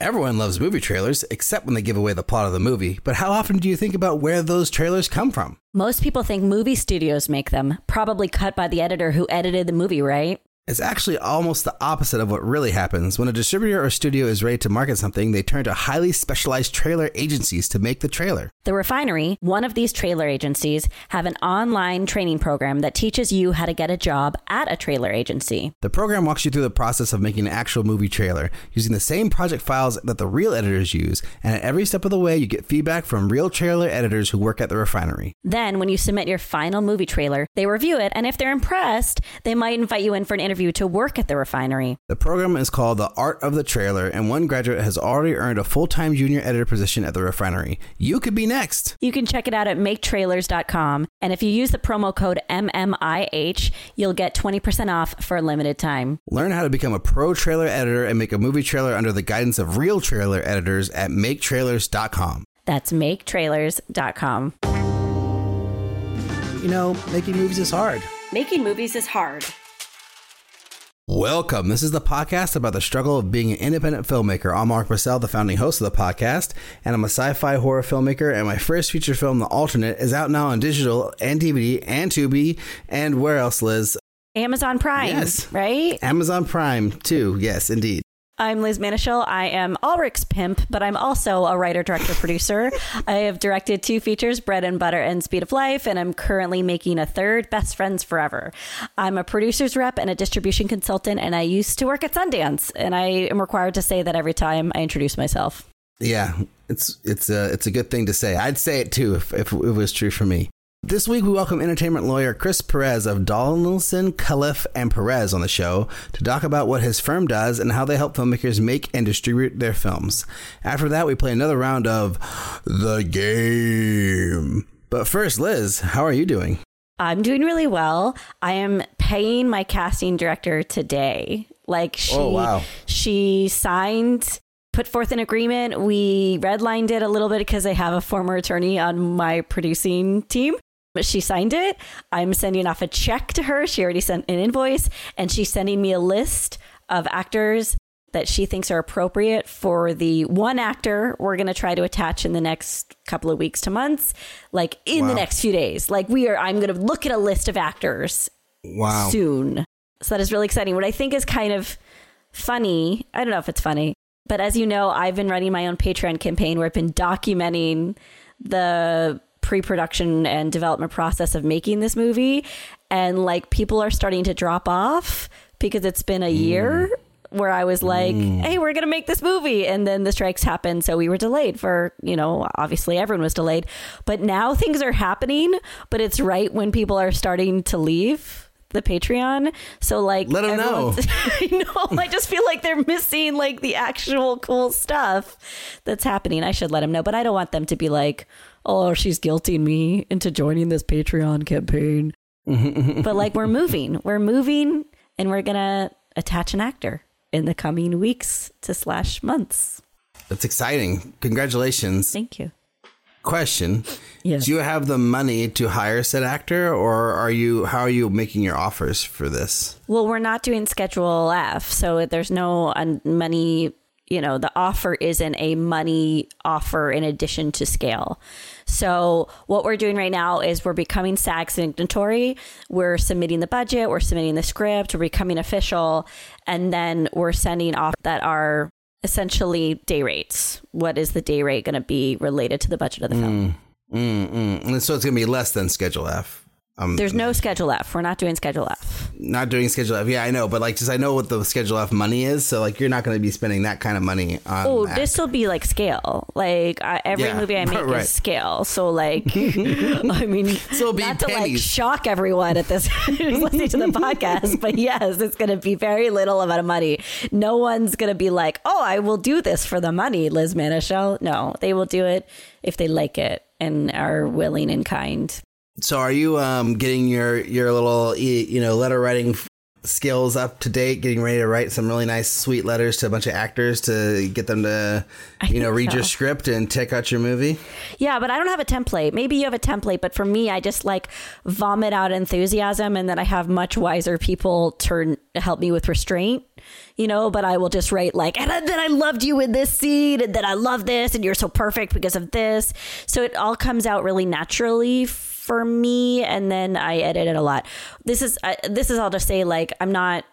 Everyone loves movie trailers, except when they give away the plot of the movie. But how often do you think about where those trailers come from? Most people think movie studios make them, probably cut by the editor who edited the movie, right? It's actually almost the opposite of what really happens. When a distributor or studio is ready to market something, they turn to highly specialized trailer agencies to make the trailer. The Refinery, one of these trailer agencies, have an online training program that teaches you how to get a job at a trailer agency. The program walks you through the process of making an actual movie trailer using the same project files that the real editors use, and at every step of the way, you get feedback from real trailer editors who work at the Refinery. Then, when you submit your final movie trailer, they review it, and if they're impressed, they might invite you in for an interview to work at the refinery. The program is called The Art of the Trailer, and one graduate has already earned a full time junior editor position at the refinery. You could be next. You can check it out at maketrailers.com. And if you use the promo code MMIH, you'll get 20% off for a limited time. Learn how to become a pro trailer editor and make a movie trailer under the guidance of real trailer editors at maketrailers.com. That's maketrailers.com. You know, making movies is hard. Making movies is hard. Welcome. This is the podcast about the struggle of being an independent filmmaker. I'm Alrik Bursell, the founding host of the podcast, and I'm a sci fi horror filmmaker. And my first feature film, The Alternate, is out now on digital and DVD and Tubi. And where else, Liz? Amazon Prime. Yes. Right? Amazon Prime, too. Yes, indeed. I'm Liz Manashil. I am Alrik's pimp, but I'm also a writer, director, producer. I have directed two features, Bread and Butter and Speed of Life, and I'm currently making a third, Best Friends Forever. I'm a producer's rep and a distribution consultant, and I used to work at Sundance, and I am required to say that every time I introduce myself. Yeah, it's it's a it's a good thing to say. I'd say it too if, if it was true for me. This week, we welcome entertainment lawyer Chris Perez of Donaldson, Callif, and Perez on the show to talk about what his firm does and how they help filmmakers make and distribute their films. After that, we play another round of The Game. But first, Liz, how are you doing? I'm doing really well. I am paying my casting director today. Like oh, she, Oh, wow. she signed, put forth an agreement. We redlined it a little bit because I have a former attorney on my producing team. But she signed it. I'm sending off a check to her. She already sent an invoice, and she's sending me a list of actors that she thinks are appropriate for the one actor we're going to try to attach in the next couple of weeks to months, like in the next few days. Like we are, I'm going to look at a list of actors Wow. soon. So that is really exciting. What I think is kind of funny, I don't know if it's funny, but as you know, I've been running my own Patreon campaign where I've been documenting the pre-production and development process of making this movie and like people are starting to drop off because it's been a year mm. where I was like, mm. "Hey, we're going to make this movie." And then the strikes happened, so we were delayed for, you know, obviously everyone was delayed. But now things are happening, but it's right when people are starting to leave the Patreon. So like Let them know. I know. I just feel like they're missing like the actual cool stuff that's happening. I should let them know, but I don't want them to be like, "Oh, she's guilting me into joining this Patreon campaign." but like we're moving. We're moving and we're to attach an actor in the coming weeks to slash months. That's exciting. Congratulations. Thank you. Question. Yes. Do you have the money to hire said actor or are you how are you making your offers for this? Well, we're not doing Schedule F, so there's no uh, money. You know, the offer isn't a money offer in addition to scale. So, what we're doing right now is we're becoming SAG signatory. We're submitting the budget, we're submitting the script, we're becoming official, and then we're sending off that are essentially day rates. What is the day rate going to be related to the budget of the film? Mm, mm. And so it's going to be less than Schedule F. Um, There's no Schedule F. We're not doing Schedule F. not doing Schedule F. Yeah, I know, but like, just I know what the Schedule F money is. So like, you're not going to be spending that kind of money on. Oh, this will be like scale. Like I, every Yeah, movie I make right. is scale. So like, I mean, So it'll be not to like shock everyone at this listening to the podcast, but yes, it's going to be very little amount of money. No one's going to be like, oh, I will do this for the money, Liz Manashil. No, they will do it if they like it and are willing and kind. So are you um getting your your little you know letter writing skills up to date? Getting ready to write some really nice sweet letters to a bunch of actors to get them to you know read your script and check out your movie. Yeah, but I don't have a template. Maybe you have a template, but for me, I just like vomit out enthusiasm, and then I have much wiser people turn help me with restraint. you know, but I will just write like, and then I loved you in this scene, and then I love this, and you're so perfect because of this. So it all comes out really naturally for me, and then I edit it a lot. This is uh, this is all to say like I'm not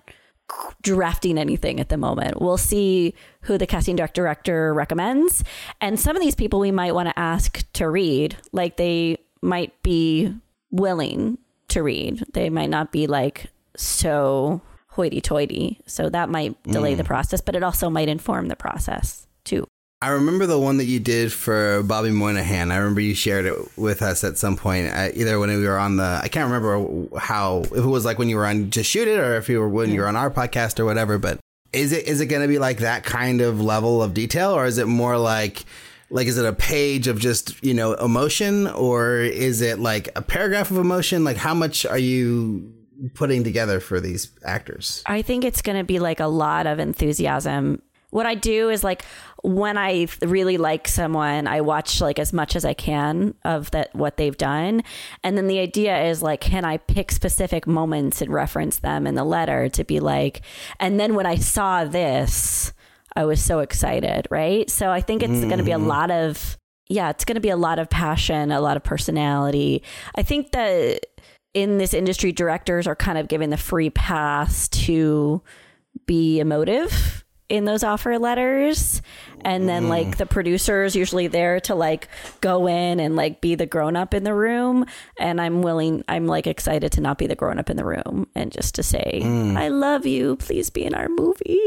drafting anything at the moment. We'll see who the casting director director recommends, and some of these people we might want to ask to read, like they might be willing to read. They might not be like so hoity toity. So that might delay mm. the process, but it also might inform the process too. I remember the one that you did for Bobby Moynihan. I remember you shared it with us at some point, uh, either when we were on the, I can't remember how, if it was like when you were on Just Shoot It or if you were when you were on our podcast or whatever, but is it, is it going to be like that kind of level of detail or is it more like, like is it a page of just you know emotion or is it like a paragraph of emotion? Like how much are you putting together for these actors? I think it's going to be like a lot of enthusiasm. What i do is like when i really like someone i watch like as much as i can of that what they've done and then the idea is like can i pick specific moments and reference them in the letter to be like and then when i saw this I was so excited, right? So I think it's mm-hmm. going to be a lot of, yeah, it's going to be a lot of passion, a lot of personality. I think that in this industry, directors are kind of given the free pass to be emotive in those offer letters and then mm. like the producers usually there to like go in and like be the grown up in the room and i'm willing i'm like excited to not be the grown up in the room and just to say mm. i love you please be in our movie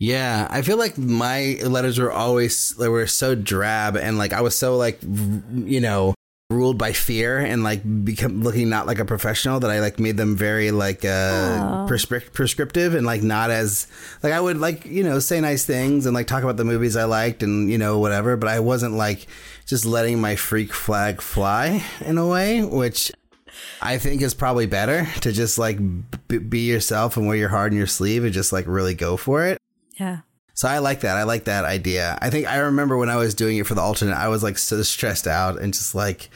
yeah, I feel like my letters were always they were so drab and like I was so like you know ruled by fear and like become looking not like a professional that I like made them very like uh prescript- prescriptive and like not as like I would like you know say nice things and like talk about the movies I liked and you know whatever but I wasn't like just letting my freak flag fly in a way which I think is probably better to just like b- be yourself and wear your heart in your sleeve and just like really go for it. Yeah. So I like that. I like that idea. I think I remember when I was doing it for the alternate, I was like so stressed out and just like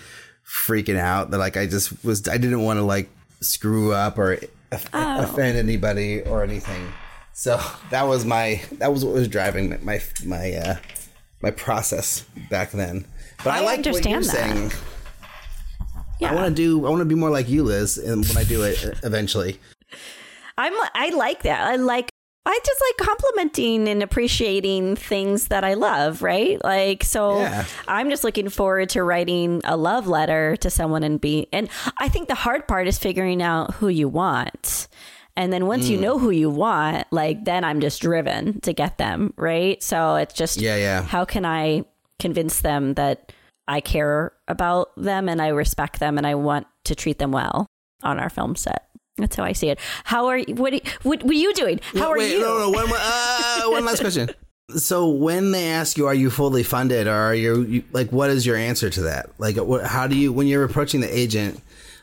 freaking out that like I just was I didn't want to like screw up or oh. offend anybody or anything. So that was my that was what was driving my my uh my process back then. But I, I like what you're that. saying. Yeah. I want to do I want to be more like you Liz and when I do it eventually. I'm I like that. I like I just like complimenting and appreciating things that I love, right? Like, so yeah. I'm just looking forward to writing a love letter to someone and be, and I think the hard part is figuring out who you want. And then once mm. you know who you want, like, then I'm just driven to get them, right? So it's just, yeah, yeah. How can I convince them that I care about them and I respect them and I want to treat them well on our film set? That's how I see it. How are you? What, what were you doing? How are Wait, you? No, no, one, uh, one last question. So when they ask you, are you fully funded, or are you, you like, what is your answer to that? Like, what, how do you when you're approaching the agent?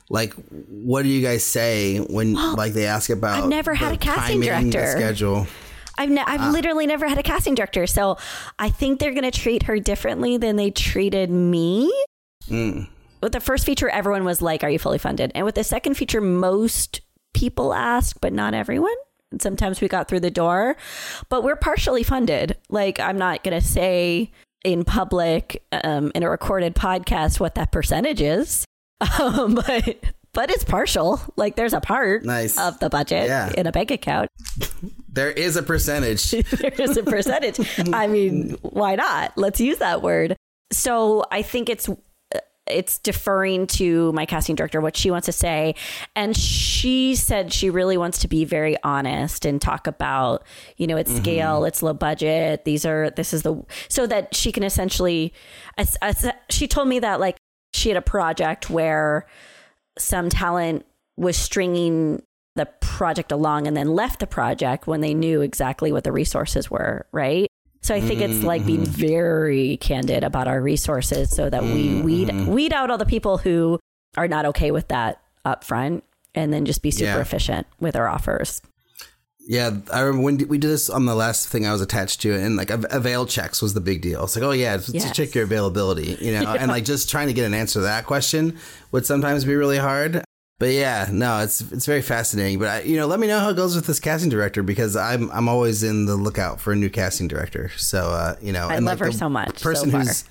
Like, what do you guys say when well, like they ask about? I've never had a casting timing, director schedule. I've ne- I've ah. literally never had a casting director, so I think they're going to treat her differently than they treated me. Mm with the first feature, everyone was like, Are you fully funded? And with the second feature, most people asked, but not everyone. And sometimes we got through the door, but we're partially funded. Like, I'm not going to say in public, um, in a recorded podcast, what that percentage is. Um, but but it's partial. Like there's a part nice. of the budget yeah. in a bank account. there is a percentage. there is a percentage. I mean, why not? Let's use that word. So I think it's it's deferring to my casting director what she wants to say and she said she really wants to be very honest and talk about you know its mm-hmm. scale it's low budget these are this is the so that she can essentially as, as, she told me that like she had a project where some talent was stringing the project along and then left the project when they knew exactly what the resources were right so I think it's like being mm-hmm. very candid about our resources so that we weed mm-hmm. weed out all the people who are not okay with that up front and then just be super yeah. efficient with our offers. Yeah, I remember when we did this on the last thing I was attached to, and like avail checks was the big deal. It's like, oh yeah, yes. to check your availability, you know, yeah. and like just trying to get an answer to that question would sometimes be really hard. But yeah, no, it's it's very fascinating. But I, you know, let me know how it goes with this casting director because I'm I'm always in the lookout for a new casting director. So uh, you know, I and love like her so much. Person so who's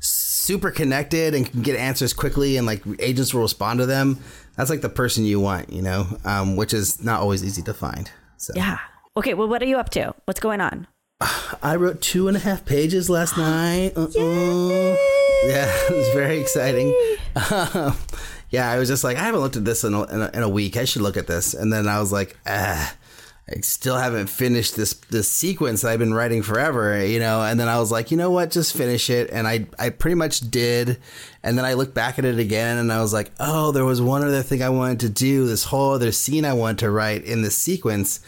super connected and can get answers quickly, and like agents will respond to them. That's like the person you want, you know, um, which is not always easy to find. So Yeah. Okay. Well, what are you up to? What's going on? I wrote two and a half pages last night. Uh-uh. Yeah, it was very exciting. Um, yeah, I was just like, I haven't looked at this in a, in a, in a week. I should look at this. And then I was like, ah, I still haven't finished this this sequence that I've been writing forever, you know. And then I was like, you know what, just finish it. And I I pretty much did. And then I looked back at it again, and I was like, oh, there was one other thing I wanted to do. This whole other scene I wanted to write in this sequence.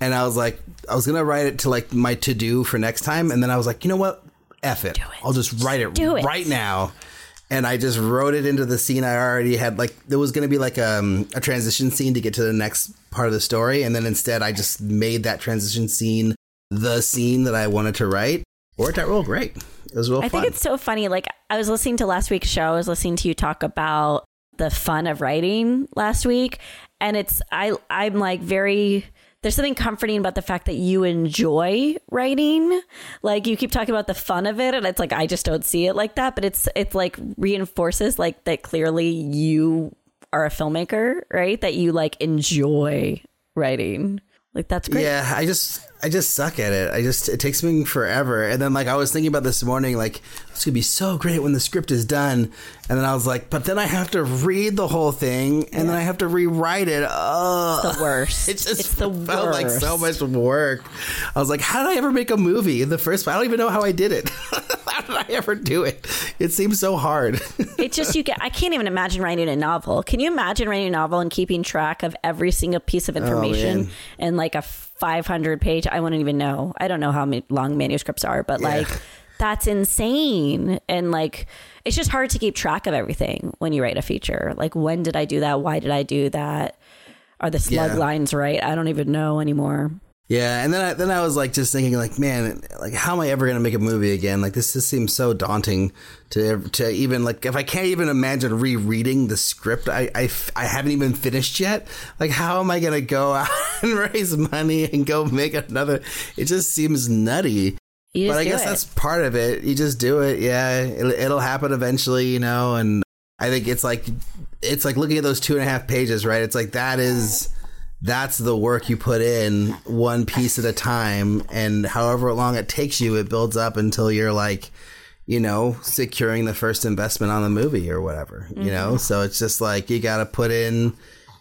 And I was like, I was gonna write it to like my to do for next time. And then I was like, you know what, F it. I'll just write it, do it. right now. And I just wrote it into the scene I already had. Like there was going to be like um, a transition scene to get to the next part of the story, and then instead I just made that transition scene the scene that I wanted to write. Worked out real great. It was real I fun. think it's so funny. Like I was listening to last week's show. I was listening to you talk about the fun of writing last week, and it's I I'm like very. There's something comforting about the fact that you enjoy writing. Like you keep talking about the fun of it, and it's like I just don't see it like that. But it's it's like reinforces like that clearly you are a filmmaker, right? That you like enjoy writing. Like that's great. Yeah, I just I just suck at it. I just it takes me forever. And then like I was thinking about this morning, like it's gonna be so great when the script is done. And then I was like, but then I have to read the whole thing, and then I have to rewrite it. Oh, the worst. It just It's the felt like so much work. I was like, how did I ever make a movie in the first? I don't even know how I did it. how did I ever do it? It seems so hard. It's just you get. I can't even imagine writing a novel. Can you imagine writing a novel and keeping track of every single piece of oh, information man. in like a 500 page? I wouldn't even know. I don't know how many long manuscripts are, but like that's insane. And like it's just hard to keep track of everything when you write a feature. Like when did I do that? Why did I do that? Are the slug Yeah. lines right? I don't even know anymore. Yeah, and then I, then I was like just thinking like, man, like how am I ever gonna make a movie again? Like this just seems so daunting to to even like if I can't even imagine rereading the script I I, I haven't even finished yet. Like how am I gonna go out and raise money and go make another? It just seems nutty. But I guess it. that's part of it. You just do it. Yeah, it'll, it'll happen eventually, you know. And I think it's like it's like looking at those two and a half pages, right? It's like that is that's the work you put in one piece at a time, and however long it takes you, it builds up until you're like, you know, securing the first investment on the movie or whatever, you know. Mm-hmm. So it's just like you got to put in,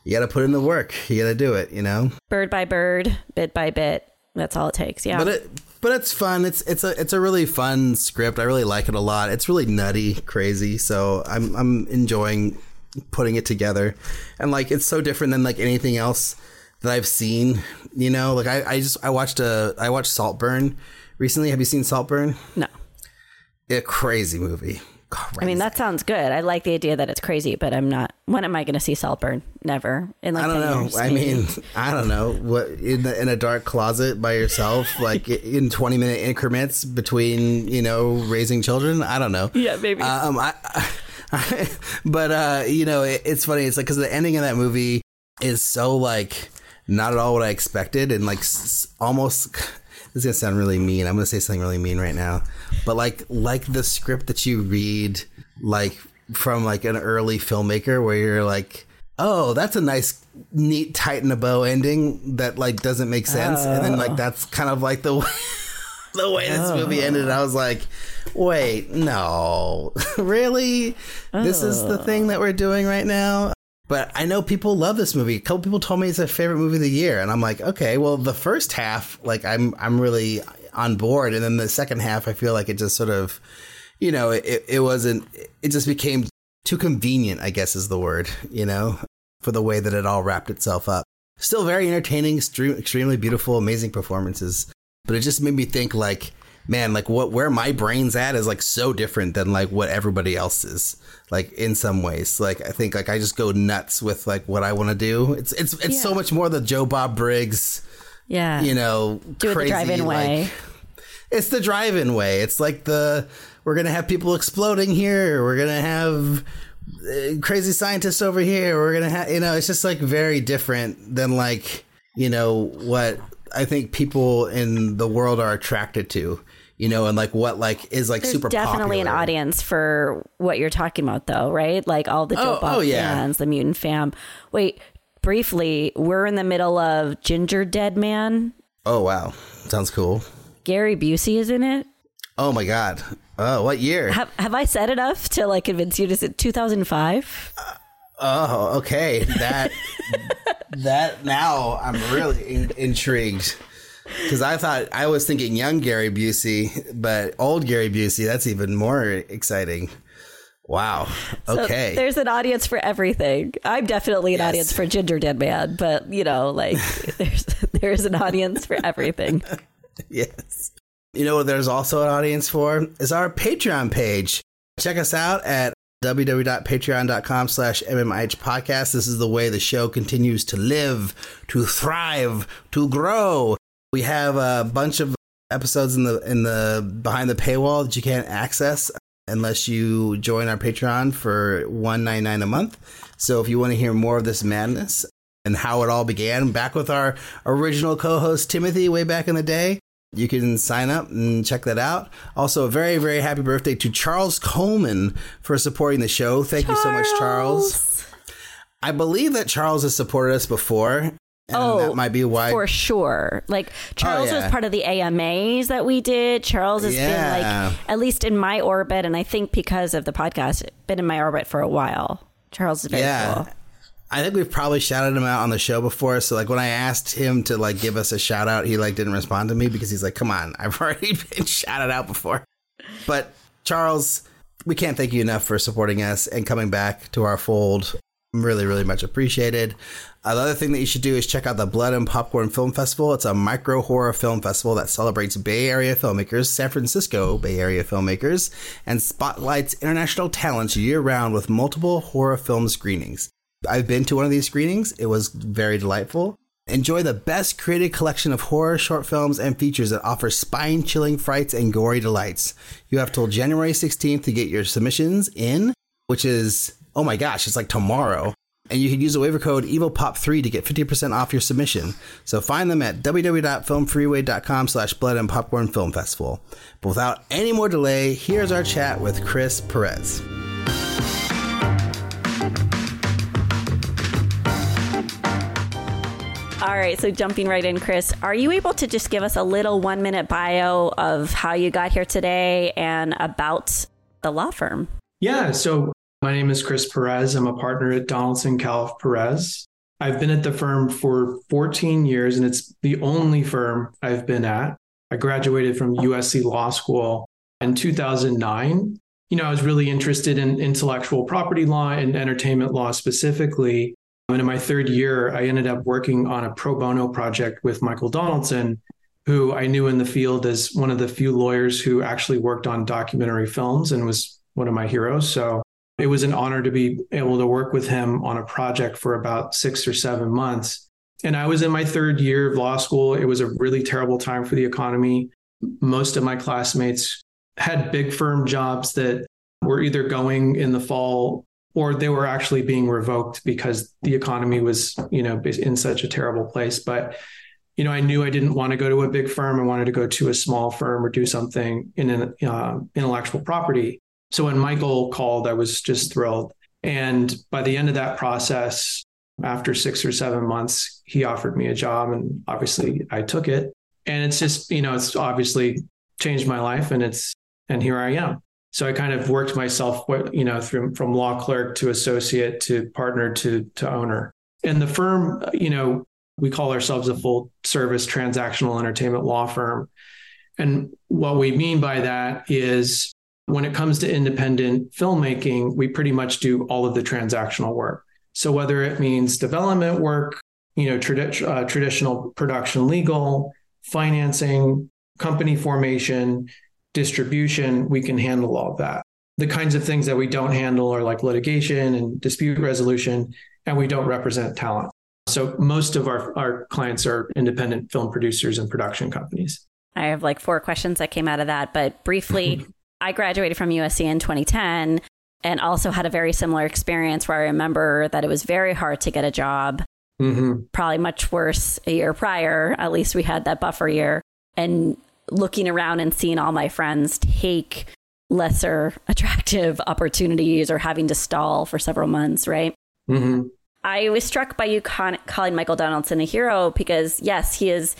you got to put in the work. You got to do it, you know. bird by bird, bit by bit. That's all it takes. Yeah. But it but it's fun. It's it's a it's a really fun script. I really like it a lot. It's really nutty, crazy. So I'm I'm enjoying putting it together. And like it's so different than like anything else that I've seen. You know, like I, I just I watched a I watched Saltburn recently. Have you seen Saltburn? no. A crazy movie. Crazy. I mean, that sounds good. I like the idea that it's crazy, but I'm not. When am I going to see Saltburn? Never. In like I don't know. years, I mean, I don't know. What in the, in a dark closet by yourself, like in twenty minute increments between you know raising children. I don't know. Yeah, maybe. Um, I, but uh, you know, it, it's funny. It's like because the ending of that movie is so like not at all what I expected, and like s- almost. This is gonna sound really mean. I'm gonna say something really mean right now, but like like the script that you read, like from like an early filmmaker, where you're like, oh, that's a nice, neat, tighten a bow ending that like doesn't make sense, and then like oh. that's kind of like the way the way this oh. movie ended, I was like, wait, no, really? This is the thing that we're doing right now? But I know people love this movie. A couple people told me it's their favorite movie of the year, and I'm like, okay, well, the first half, like, I'm I'm really on board, and then the second half, I feel like it just sort of, you know, it it wasn't. It just became too convenient. I guess is the word, you know, for the way that it all wrapped itself up. Still very entertaining, extreme, extremely beautiful, amazing performances but it just made me think like man like what where my brain's at is like so different than like what everybody else is like in some ways like i think like i just go nuts with like what i want to do it's it's it's so much more the joe bob briggs yeah. you know Do it the crazy drive-in way. like it's the drive-in way it's like the we're gonna have people exploding here we're gonna have uh, crazy scientists over here. We're gonna have, you know, it's just like very different than like, you know, what I think people in the world are attracted to. You know, and like what like is like There's super definitely popular. an audience for what you're talking about, though, right? Like all the Oh, Joe Bob oh, yeah. fans, the Mutant Fam. Wait, briefly, we're in the middle of Gingerdead Man. Oh wow, sounds cool. Gary Busey is in it. Oh my god. Oh, what year? Have Have I said enough to like convince you? Is it 2005? Oh, okay. That that now I'm really in, intrigued because I thought I was thinking young Gary Busey, but old Gary Busey. That's even more exciting. Wow. So Okay. there's an audience for everything. I'm definitely an Yes. audience for Gingerdead Man, but you know, like there's there's an audience for everything. yes. You know what there's also an audience for is our Patreon page. Check us out at www.patreon.com slash mmih podcast. This is the way the show continues to live, to thrive, to grow. We have a bunch of episodes in the in the behind the paywall that you can't access unless you join our Patreon for one ninety nine a month. So if you want to hear more of this madness and how it all began, back with our original co-host Timothy way back in the day, you can sign up and check that out. Also, a very very happy birthday to Charles Coleman for supporting the show. Thank you so much, Charles. I believe that Charles has supported us before. And Oh, that might be why For sure. Like oh, Charles Oh, yeah. was part of the AMAs that we did. Charles has Yeah. been like at least in my orbit, and I think because of the podcast, been in my orbit for a while. Charles is very Yeah. cool. I think we've probably shouted him out on the show before. So like when I asked him to like give us a shout out, he like didn't respond to me because he's like, "Come on, I've already been shouted out before." But Charles, we can't thank you enough for supporting us and coming back to our fold. Really, really much appreciated. Uh, Another thing that you should do is check out the Blood and Popcorn Film Festival. It's a micro horror film festival that celebrates Bay Area filmmakers, San Francisco Bay Area filmmakers, and spotlights international talents year round with multiple horror film screenings. I've been to one of these screenings. It was very delightful. Enjoy the best created collection of horror short films and features that offer spine chilling frights and gory delights. You have till January 16th to get your submissions in, which is, oh my gosh, it's like tomorrow. And you can use the waiver code EvilPop3 to get 50% off your submission. So find them at www.filmfreeway.com slash blood and popcorn film festival. But without any more delay, here's our chat with Chris Perez. All right, so jumping right in, Chris, are you able to just give us a little one minute bio of how you got here today and about the law firm? Yeah. So my name is Chris Perez. I'm a partner at Donaldson Callif Perez. I've been at the firm for 14 years, and it's the only firm I've been at. I graduated from USC Law School in 2009. You know, I was really interested in intellectual property law and entertainment law specifically. And in my third year, I ended up working on a pro bono project with Michael Donaldson, who I knew in the field as one of the few lawyers who actually worked on documentary films and was one of my heroes. So it was an honor to be able to work with him on a project for about six or seven months. And I was in my third year of law school. It was a really terrible time for the economy. Most of my classmates had big firm jobs that were either going in the fall or they were actually being revoked because the economy was, you know, in such a terrible place. But you know, I knew I didn't want to go to a big firm. I wanted to go to a small firm or do something in an uh, intellectual property. So when Michael called, I was just thrilled. And by the end of that process, after six or seven months, he offered me a job, and obviously I took it. And it's just, you know, it's obviously changed my life, and it's and here I am. So I kind of worked myself, you know, through from law clerk to associate to partner to to owner. And the firm, you know, we call ourselves a full service transactional entertainment law firm. And what we mean by that is when it comes to independent filmmaking, we pretty much do all of the transactional work. So whether it means development work, you know, tradi- uh, traditional production legal, financing, company formation, distribution, we can handle all of that. The kinds of things that we don't handle are like litigation and dispute resolution, and we don't represent talent. So most of our, our clients are independent film producers and production companies. I have like four questions that came out of that, but briefly, I graduated from USC in 2010. and also had a very similar experience where I remember that it was very hard to get a job. Mm-hmm. Probably much worse a year prior. At least we had that buffer year. And looking around and seeing all my friends take lesser attractive opportunities or having to stall for several months, right? Mm-hmm. I was struck by you con- calling Michael Donaldson a hero because, yes, he is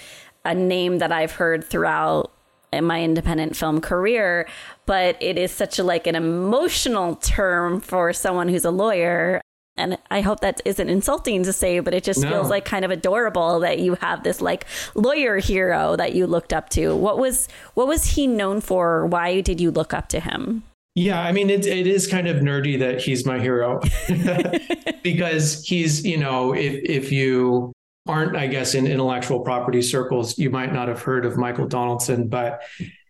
a name that I've heard throughout in my independent film career, but it is such a like an emotional term for someone who's a lawyer. And I hope that isn't insulting to say, but it just no. feels like kind of adorable that you have this like lawyer hero that you looked up to. What was what was he known for? Why did you look up to him? Yeah, I mean it it is kind of nerdy that he's my hero because he's, you know, if if you aren't, I guess, in intellectual property circles, you might not have heard of Michael Donaldson, but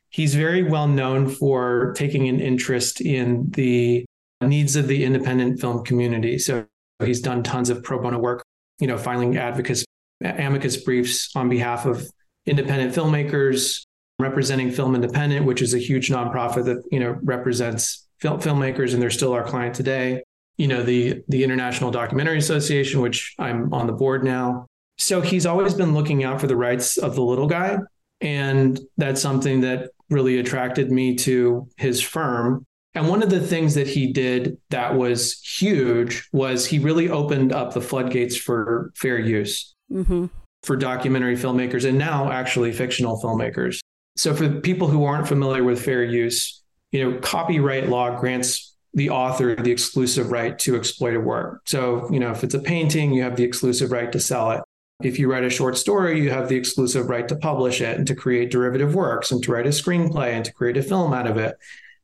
he's very well known for taking an interest in the needs of the independent film community. So he's done tons of pro bono work, you know, filing advocates, amicus briefs on behalf of independent filmmakers, representing Film Independent, which is a huge nonprofit that, you know, represents film filmmakers and they're still our client today. You know, the the International Documentary Association, which I'm on the board now, so he's always been looking out for the rights of the little guy. And that's something that really attracted me to his firm. And one of the things that he did that was huge was he really opened up the floodgates for fair use mm-hmm. for documentary filmmakers and now actually fictional filmmakers. So for people who aren't familiar with fair use, you know, copyright law grants the author the exclusive right to exploit a work. So, you know, if it's a painting, you have the exclusive right to sell it. If you write a short story, you have the exclusive right to publish it and to create derivative works and to write a screenplay and to create a film out of it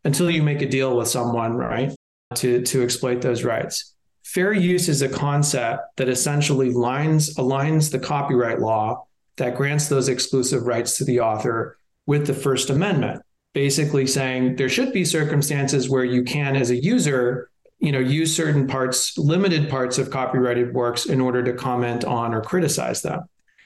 until you make a deal with someone, right? To, to exploit those rights. Fair use is a concept that essentially lines, aligns the copyright law that grants those exclusive rights to the author with the First Amendment, basically saying there should be circumstances where you can, as a user, you know use certain parts limited parts of copyrighted works in order to comment on or criticize them.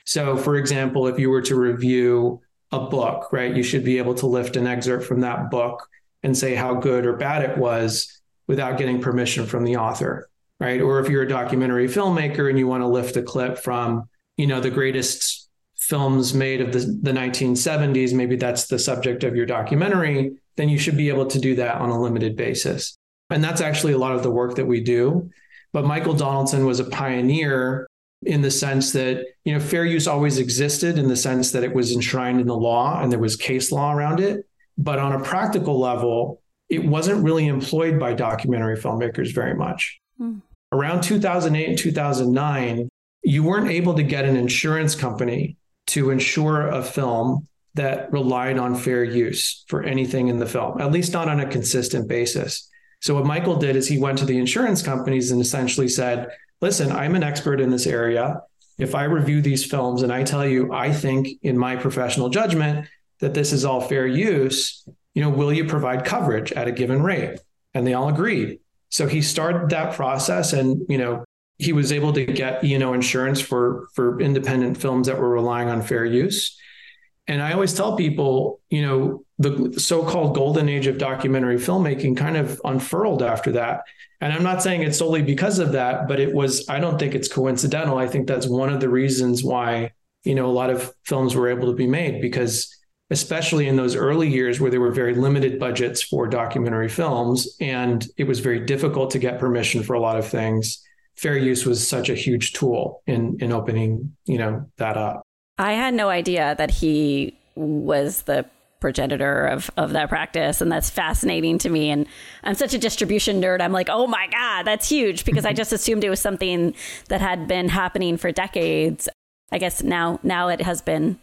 So for example if you were to review a book right you should be able to lift an excerpt from that book and say how good or bad it was without getting permission from the author right? Or if you're a documentary filmmaker and you want to lift a clip from you know the greatest films made of the, the 1970s maybe that's the subject of your documentary then you should be able to do that on a limited basis and that's actually a lot of the work that we do. But Michael Donaldson was a pioneer in the sense that, you know, fair use always existed in the sense that it was enshrined in the law and there was case law around it. But on a practical level, it wasn't really employed by documentary filmmakers very much. Hmm. Around 2008 and 2009, you weren't able to get an insurance company to insure a film that relied on fair use for anything in the film, at least not on a consistent basis. So what Michael did is he went to the insurance companies and essentially said, listen, I'm an expert in this area. If I review these films and I tell you, I think in my professional judgment that this is all fair use, you know, will you provide coverage at a given rate? And they all agreed. So he started that process and, you know, he was able to get, you know, insurance for for independent films that were relying on fair use. And I always tell people, you know, the so-called golden age of documentary filmmaking kind of unfurled after that. And I'm not saying it's solely because of that, but it was I don't think it's coincidental. I think that's one of the reasons why, you know, a lot of films were able to be made because especially in those early years where there were very limited budgets for documentary films and it was very difficult to get permission for a lot of things fair use was such a huge tool in in opening you know that up I had no idea that he was the progenitor of, of that practice. And that's fascinating to me. And I'm such a distribution nerd. I'm like, oh my God, that's huge because I just assumed it was something that had been happening for decades. I guess now, now it has been,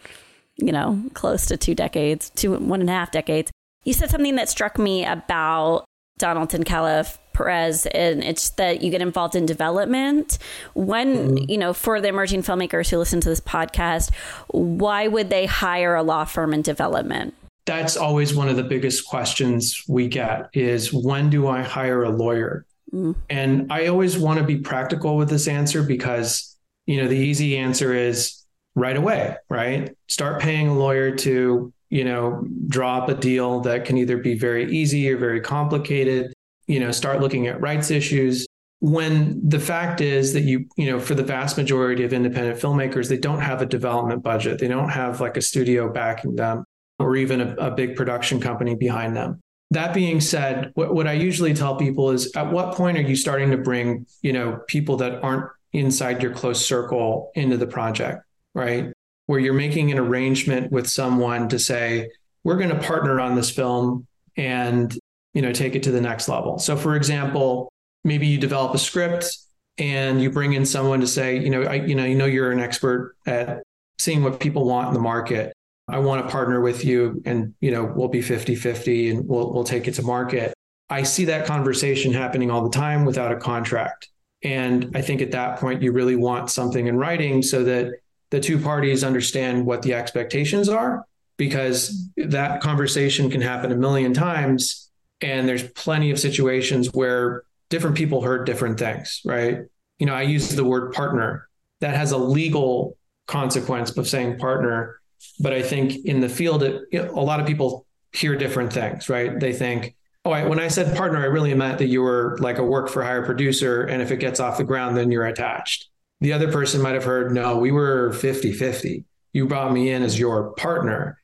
you know, close to two decades, two, one and a half decades. You said something that struck me about Donaldson Callif Perez, and it's that you get involved in development. When, mm-hmm. you know, for the emerging filmmakers who listen to this podcast, why would they hire a law firm in development? That's always one of the biggest questions we get is when do I hire a lawyer? Mm. And I always want to be practical with this answer because, you know, the easy answer is right away, right? Start paying a lawyer to, you know, draw up a deal that can either be very easy or very complicated you know, start looking at rights issues. When the fact is that you, you know, for the vast majority of independent filmmakers, they don't have a development budget. They don't have like a studio backing them or even a, a big production company behind them. That being said, what, what I usually tell people is at what point are you starting to bring, you know, people that aren't inside your close circle into the project, right? Where you're making an arrangement with someone to say, we're going to partner on this film and, you know, take it to the next level. So for example, maybe you develop a script and you bring in someone to say, you know, I, you know, you know, you're an expert at seeing what people want in the market. I want to partner with you and, you know, we'll be 50 50 and we'll, we'll take it to market. I see that conversation happening all the time without a contract. And I think at that point, you really want something in writing so that the two parties understand what the expectations are, because that conversation can happen a million times. And there's plenty of situations where different people heard different things, right? You know, I use the word partner that has a legal consequence of saying partner. But I think in the field, it, you know, a lot of people hear different things, right? They think, oh, I, when I said partner, I really meant that you were like a work for hire producer. And if it gets off the ground, then you're attached. The other person might have heard, no, we were 50 50. You brought me in as your partner.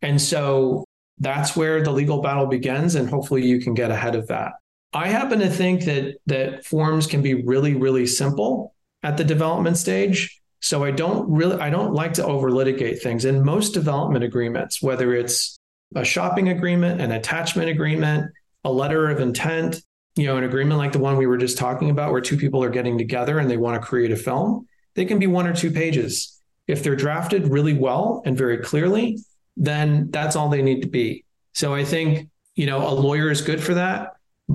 And so that's where the legal battle begins. And hopefully you can get ahead of that. I happen to think that that forms can be really, really simple at the development stage. So I don't really I don't like to over litigate things. In most development agreements, whether it's a shopping agreement, an attachment agreement, a letter of intent, you know, an agreement like the one we were just talking about, where two people are getting together and they want to create a film, they can be one or two pages. If they're drafted really well and very clearly, then that's all they need to be. So I think, you know, a lawyer is good for that.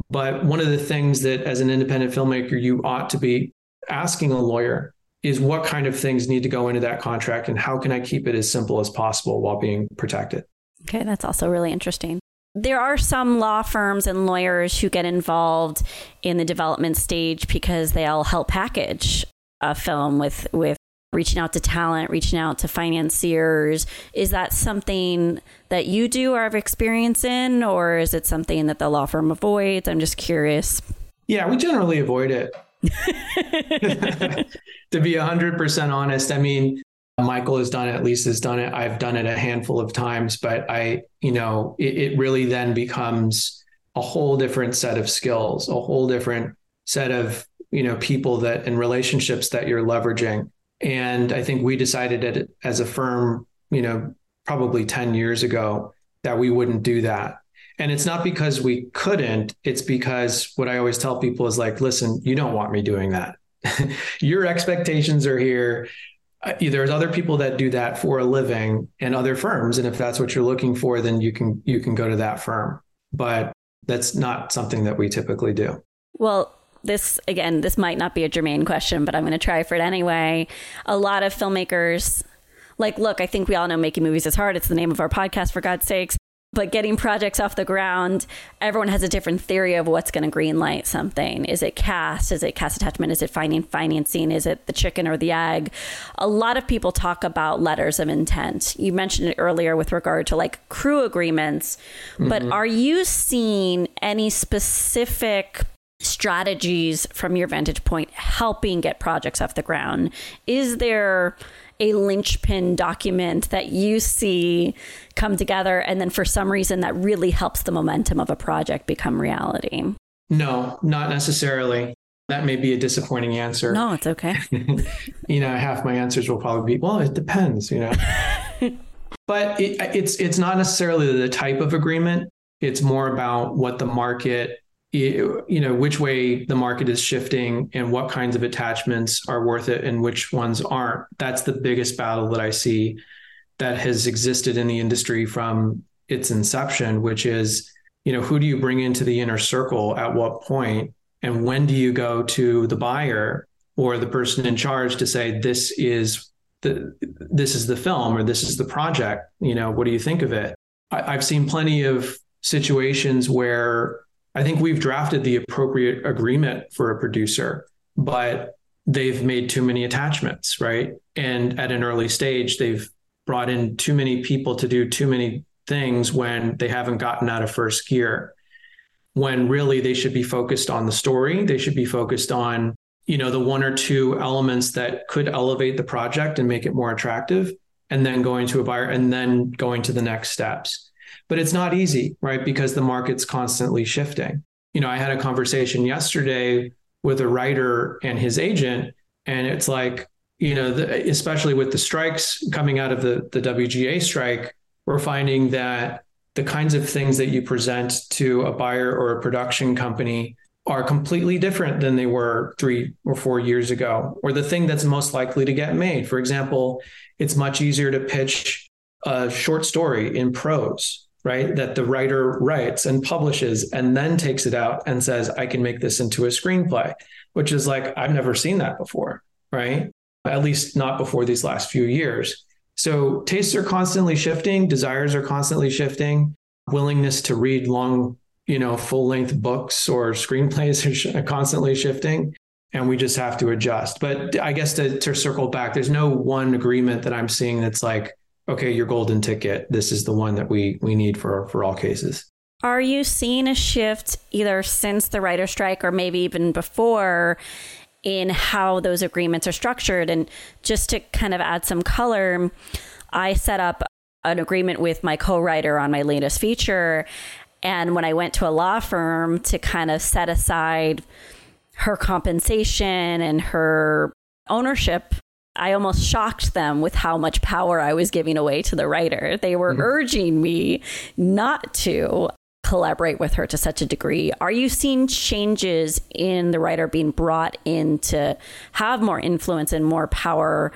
But one of the things that as an independent filmmaker, you ought to be asking a lawyer is what kind of things need to go into that contract and how can I keep it as simple as possible while being protected? Okay, that's also really interesting. There are some law firms and lawyers who get involved in the development stage because they'll help package a film with with reaching out to talent, reaching out to financiers. Is that something that you do or have experience in, or is it something that the law firm avoids? I'm just curious. Yeah, we generally avoid it. to be 100% honest, I mean, Michael has done it, Lisa has done it. I've done it a handful of times, but I, you know, it, it really then becomes a whole different set of skills, a whole different set of, you know, people that and relationships that you're leveraging. And I think we decided it as a firm, you know, probably 10 years ago that we wouldn't do that. And it's not because we couldn't, it's because what I always tell people is like, listen, you don't want me doing that. Your expectations are here. Uh, there's other people that do that for a living and other firms. And if that's what you're looking for then you can you can go to that firm. But that's not something that we typically do. Well this again this might not be a germane question but i'm going to try for it anyway. A lot of filmmakers like look i think we all know making movies is hard. It's the name of our podcast for god's sakes but getting projects off the ground, everyone has a different theory of what's going to greenlight something. Is it cast? Is it cast attachment? Is it finding financing? Is it the chicken or the egg? A lot of people talk about letters of intent. You mentioned it earlier with regard to like crew agreements, mm-hmm. but are you seeing any specific strategies from your vantage point helping get projects off the ground? Is there a linchpin document that you see come together and then for some reason that really helps the momentum of a project become reality? No, not necessarily. That may be a disappointing answer. No, it's okay. you know, half my answers will probably be, well, it depends, you know. but it, it's it's not necessarily the type of agreement. It's more about what the market you know which way the market is shifting and what kinds of attachments are worth it and which ones aren't. That's the biggest battle that i see that has existed in the industry from its inception which is you know who do you bring into the inner circle at what point and when do you go to the buyer or the person in charge to say this is the this is the film or this is the project you know what do you think of it? I, i've seen plenty of situations where I think we've drafted the appropriate agreement for a producer, but they've made too many attachments, right? And at an early stage, they've brought in too many people to do too many things when they haven't gotten out of first gear. when really they should be focused on the story. They should be focused on, you know, the one or two elements that could elevate the project and make it more attractive, and then going to a buyer and then going to the next steps. But it's not easy, right? Because the market's constantly shifting. You know, I had a conversation yesterday with a writer and his agent, and it's like, you know, the, especially with the strikes coming out of the, the WGA strike, we're finding that the kinds of things that you present to a buyer or a production company are completely different than they were three or four years ago, or the thing that's most likely to get made. For example, it's much easier to pitch a short story in prose, right? That the writer writes and publishes and then takes it out and says, I can make this into a screenplay, which is like, I've never seen that before, right? At least not before these last few years. So tastes are constantly shifting, desires are constantly shifting, willingness to read long, you know, full length books or screenplays are constantly shifting. And we just have to adjust. But I guess to, to circle back, there's no one agreement that I'm seeing that's like, okay, your golden ticket. This is the one that we we need for for all cases. Are you seeing a shift either since the writer strike or maybe even before in how those agreements are structured. And just to kind of add some color, I set up an agreement with my co writer on my latest feature. And when I went to a law firm to kind of set aside her compensation and her ownership, I almost shocked them with how much power I was giving away to the writer. They were mm-hmm. urging me not to collaborate with her to such a degree. Are you seeing changes in the writer being brought in to have more influence and more power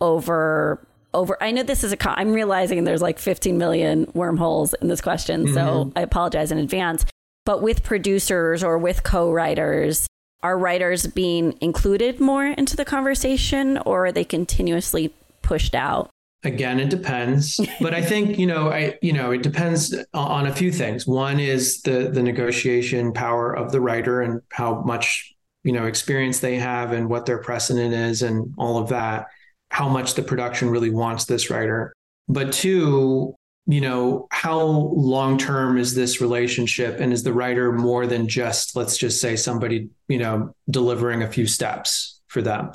over over I know this is a I'm realizing there's like 15 million wormholes in this question, mm-hmm. so I apologize in advance. But with producers or with co-writers, are writers being included more into the conversation or are they continuously pushed out? Again, it depends, but I think you know, I you know, it depends on a few things. One is the the negotiation power of the writer and how much you know experience they have and what their precedent is and all of that. How much the production really wants this writer, but two, you know, how long term is this relationship, and is the writer more than just let's just say somebody you know delivering a few steps for them.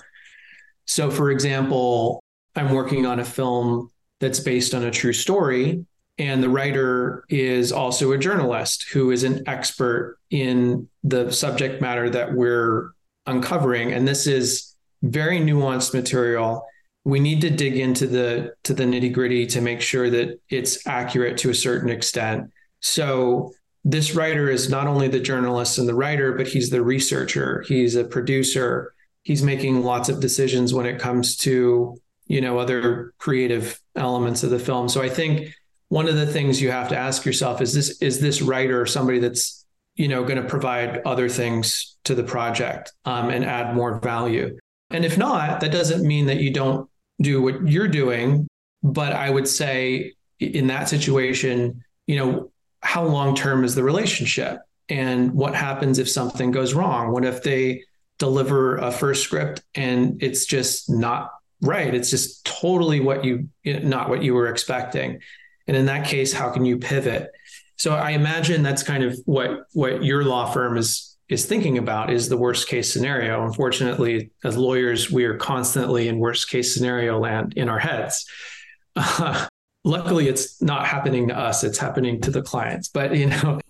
So, for example, I'm working on a film that's based on a true story. And the writer is also a journalist who is an expert in the subject matter that we're uncovering. And this is very nuanced material. We need to dig into the to the nitty gritty to make sure that it's accurate to a certain extent. So this writer is not only the journalist and the writer, but he's the researcher. He's a producer. He's making lots of decisions when it comes to you know other creative elements of the film so i think one of the things you have to ask yourself is this is this writer somebody that's you know going to provide other things to the project um, and add more value and if not that doesn't mean that you don't do what you're doing but i would say in that situation you know how long term is the relationship and what happens if something goes wrong what if they deliver a first script and it's just not right. It's just totally what you not what you were expecting. And in that case, how can you pivot? So I imagine that's kind of what what your law firm is is thinking about is the worst case scenario. Unfortunately, as lawyers, we are constantly in worst case scenario land in our heads. Uh, luckily, it's not happening to us; it's happening to the clients. But you know.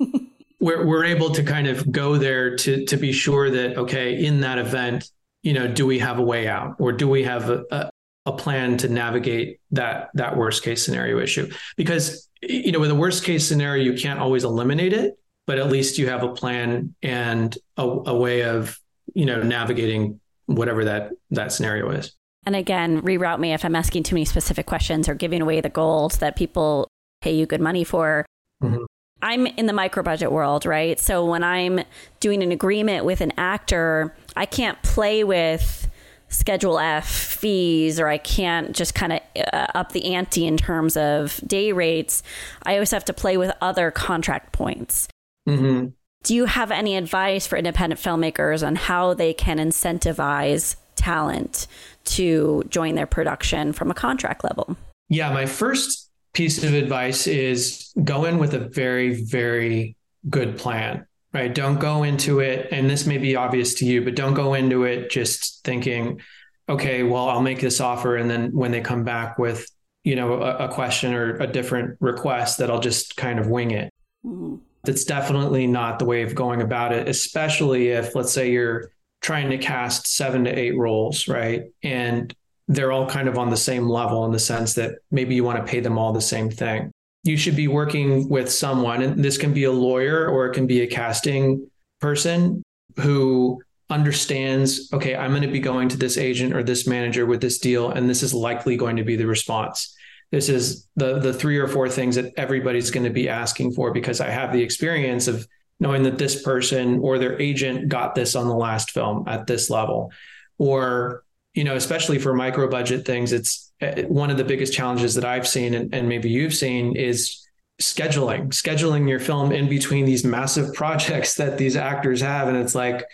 we're, we're able to kind of go there to to be sure that okay in that event you know, do we have a way out or do we have a, a, a plan to navigate that that worst case scenario issue? Because you know, with a worst case scenario, you can't always eliminate it, but at least you have a plan and a, a way of you know navigating whatever that that scenario is. And again, reroute me if I'm asking too many specific questions or giving away the gold that people pay you good money for. Mm-hmm. I'm in the micro budget world, right? So when I'm doing an agreement with an actor, I can't play with schedule F fees or I can't just kind of uh, up the ante in terms of day rates. I always have to play with other contract points. Mm-hmm. Do you have any advice for independent filmmakers on how they can incentivize talent to join their production from a contract level? Yeah, my first piece of advice is go in with a very, very good plan. right? Don't go into it, and this may be obvious to you, but don't go into it just thinking, okay, well, I'll make this offer. And then when they come back with, you know, a, a question or a different request, that I'll just kind of wing it. Mm-hmm. That's definitely not the way of going about it, especially if, let's say, you're trying to cast seven to eight roles, right? And they're all kind of on the same level in the sense that maybe you want to pay them all the same thing. You should be working with someone, and this can be a lawyer or it can be a casting person who understands okay, I'm going to be going to this agent or this manager with this deal, and this is likely going to be the response. This is the the three or four things that everybody's going to be asking for because I have the experience of knowing that this person or their agent got this on the last film at this level. Or you know especially for micro budget things it's eh, one of the biggest challenges that i've seen and, and maybe you've seen is scheduling scheduling your film in between these massive projects that these actors have. And it's like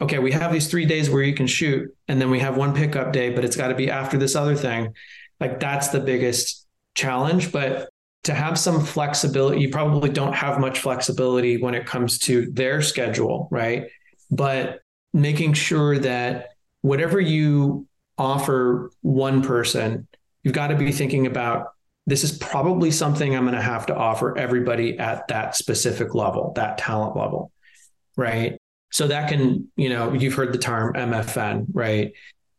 okay we have these three days where you can shoot and then we have one pickup day but it's got to be after this other thing. Like that's the biggest challenge but to have some flexibility. You probably don't have much flexibility when it comes to their schedule, right? But making sure that whatever you offer one person, you've got to be thinking about this is probably something I'm going to have to offer everybody at that specific level, that talent level, right? So that can, you know, you've heard the term MFN, right?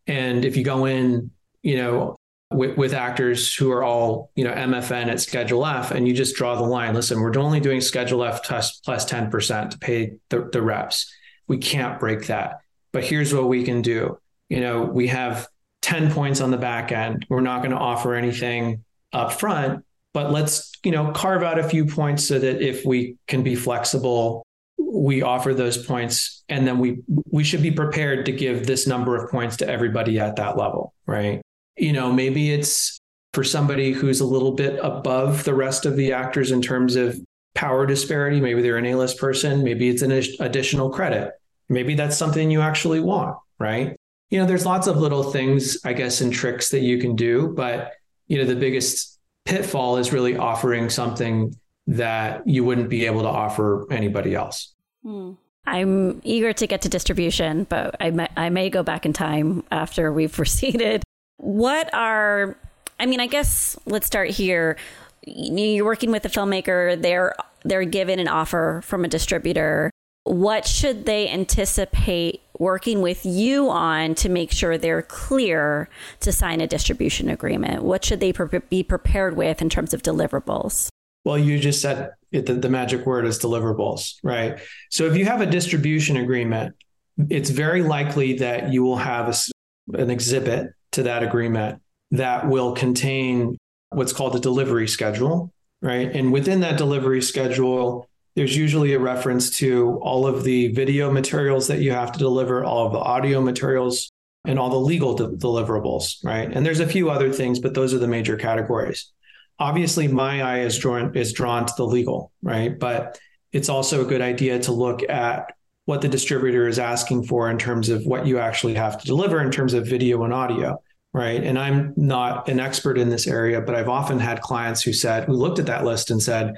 And if you go in, you know, with, with actors who are all you know MFN at Schedule F, and you just draw the line. Listen, we're only doing Schedule F plus plus ten percent to pay the, the reps. We can't break that. But here's what we can do. You know, we have ten points on the back end. We're not going to offer anything up front, but let's you know carve out a few points so that if we can be flexible we offer those points and then we we should be prepared to give this number of points to everybody at that level right you know, maybe it's for somebody who's a little bit above the rest of the actors in terms of power disparity. Maybe they're an A list person. Maybe it's an additional credit. Maybe that's something you actually want, right? You know, there's lots of little things, I guess, and tricks that you can do. But, you know, the biggest pitfall is really offering something that you wouldn't be able to offer anybody else. Hmm. I'm eager to get to distribution, but I may, I may go back in time after we've proceeded what are, I mean, I guess let's start here. You're working with a filmmaker, they're they're given an offer from a distributor. What should they anticipate working with you on to make sure they're clear to sign a distribution agreement? What should they pre- be prepared with in terms of deliverables? Well, you just said it, the, the magic word is deliverables, right? So if you have a distribution agreement, it's very likely that you will have a, an exhibit to that agreement that will contain what's called a delivery schedule, right? And within that delivery schedule, there's usually a reference to all of the video materials that you have to deliver, all of the audio materials, and all the legal de- deliverables, right? And there's a few other things, but those are the major categories. Obviously, my eye is drawn is drawn to the legal, right? But it's also a good idea to look at what the distributor is asking for in terms of what you actually have to deliver in terms of video and audio right? And i'm not an expert in this area but i've often had clients who said who looked at that list and said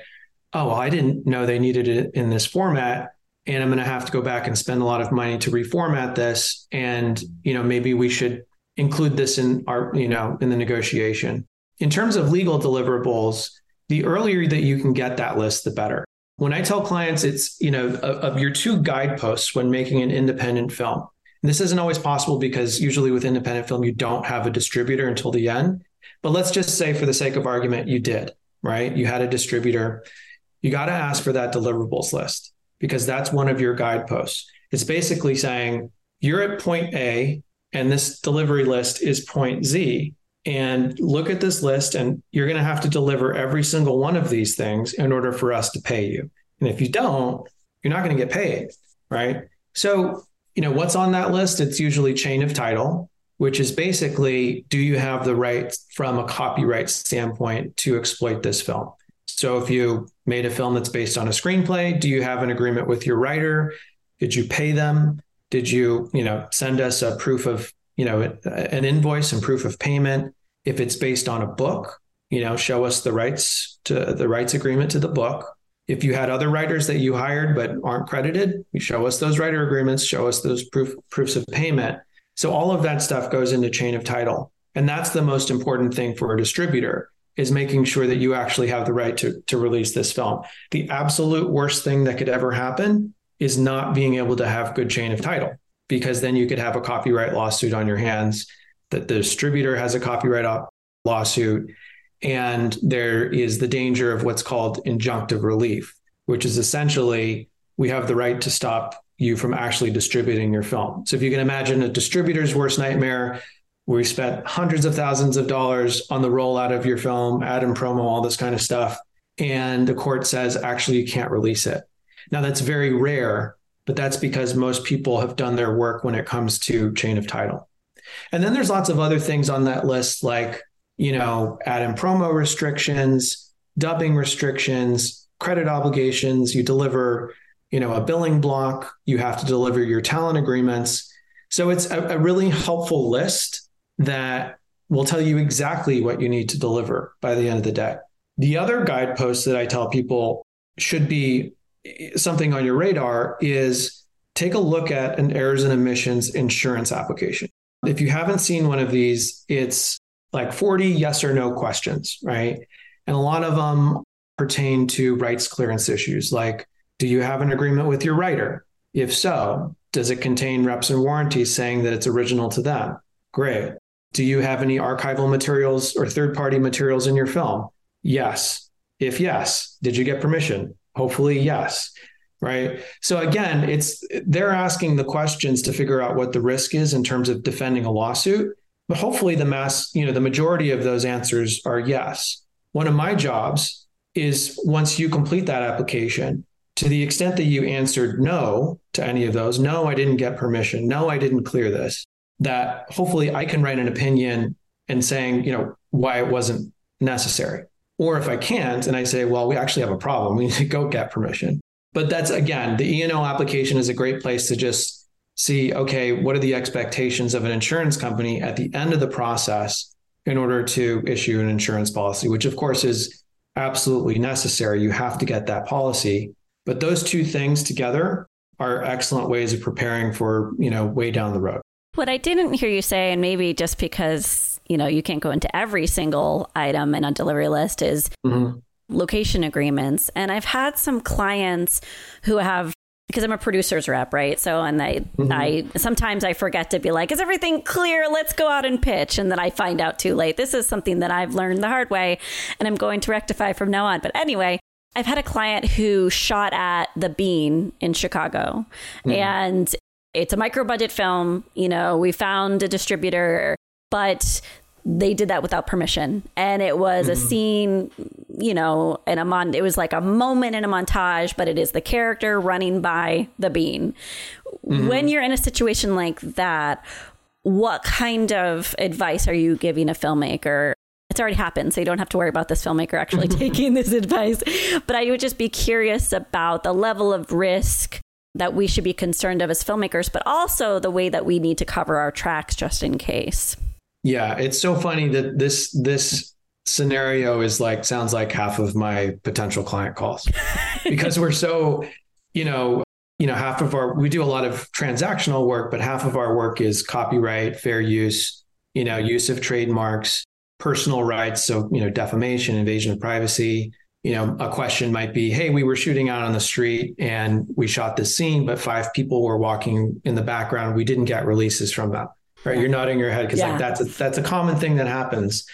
oh well, i didn't know they needed it in this format and i'm going to have to go back and spend a lot of money to reformat this and you know maybe we should include this in our you know in the negotiation. In terms of legal deliverables the earlier that you can get that list the better. When I tell clients it's, you know, of your two guideposts when making an independent film, and this isn't always possible because usually with independent film, you don't have a distributor until the end. But let's just say, for the sake of argument, you did, right? You had a distributor. You got to ask for that deliverables list because that's one of your guideposts. It's basically saying you're at point A and this delivery list is point Z. And look at this list, and you're going to have to deliver every single one of these things in order for us to pay you. And if you don't, you're not going to get paid. Right. So, you know, what's on that list? It's usually chain of title, which is basically do you have the right from a copyright standpoint to exploit this film? So if you made a film that's based on a screenplay, do you have an agreement with your writer? Did you pay them? Did you, you know, send us a proof of, you know, an invoice and proof of payment? If it's based on a book, you know, show us the rights to the rights agreement to the book. If you had other writers that you hired but aren't credited, you show us those writer agreements, show us those proof, proofs of payment. So all of that stuff goes into chain of title. And that's the most important thing for a distributor is making sure that you actually have the right to, to release this film. The absolute worst thing that could ever happen is not being able to have good chain of title, because then you could have a copyright lawsuit on your hands that the distributor has a copyright lawsuit. And there is the danger of what's called injunctive relief, which is essentially we have the right to stop you from actually distributing your film. So if you can imagine a distributor's worst nightmare, we spent hundreds of thousands of dollars on the rollout of your film, ad and promo, all this kind of stuff. And the court says, actually, you can't release it. Now, that's very rare, but that's because most people have done their work when it comes to chain of title. And then there's lots of other things on that list, like, you know, ad and promo restrictions, dubbing restrictions, credit obligations. You deliver, you know, a billing block, you have to deliver your talent agreements. So it's a, a really helpful list that will tell you exactly what you need to deliver by the end of the day. The other guidepost that I tell people should be eh, something on your radar is take a look at an errors and omissions insurance application. If you haven't seen one of these, it's like 40 yes or no questions, right? And a lot of them pertain to rights clearance issues like do you have an agreement with your writer? If so, does it contain reps and warranties saying that it's original to them? Great. Do you have any archival materials or third party materials in your film? Yes. If yes, did you get permission? Hopefully, yes. Right. So again, it's they're asking the questions to figure out what the risk is in terms of defending a lawsuit. But hopefully the mass, you know, the majority of those answers are yes. One of my jobs is once you complete that application, to the extent that you answered no to any of those, no, I didn't get permission, no, I didn't clear this, that hopefully I can write an opinion and saying, you know, why it wasn't necessary. Or if I can't, and I say, well, we actually have a problem, we need to go get permission. But that's again, the E&O application is a great place to just see, okay, what are the expectations of an insurance company at the end of the process in order to issue an insurance policy, which of course is absolutely necessary. You have to get that policy. But those two things together are excellent ways of preparing for, you know, way down the road. What I didn't hear you say, and maybe just because you know you can't go into every single item in a delivery list, is mm-hmm. location agreements. And I've had some clients who have because I'm a producer's rep, right? So, and I, mm-hmm. I sometimes I forget to be like, "Is everything clear? Let's go out and pitch," and then I find out too late. This is something that I've learned the hard way, and I'm going to rectify from now on. But anyway, I've had a client who shot at the Bean in Chicago, mm-hmm. and it's a micro budget film. You know, we found a distributor, but they did that without permission. And it was mm-hmm. a scene, you know, in a mon it was like a moment in a montage, but it is the character running by the bean. Mm-hmm. When you're in a situation like that, what kind of advice are you giving a filmmaker? It's already happened, so you don't have to worry about this filmmaker actually taking this advice. But I would just be curious about the level of risk that we should be concerned of as filmmakers, but also the way that we need to cover our tracks just in case. Yeah, it's so funny that this this scenario is like sounds like half of my potential client calls because we're so, you know, you know, half of our we do a lot of transactional work, but half of our work is copyright, fair use, you know, use of trademarks, personal rights, so you know, defamation, invasion of privacy, you know, a question might be, hey, we were shooting out on the street and we shot this scene, but five people were walking in the background. We didn't get releases from them. Right. You're nodding your head because yeah. like that's a that's a common thing that happens.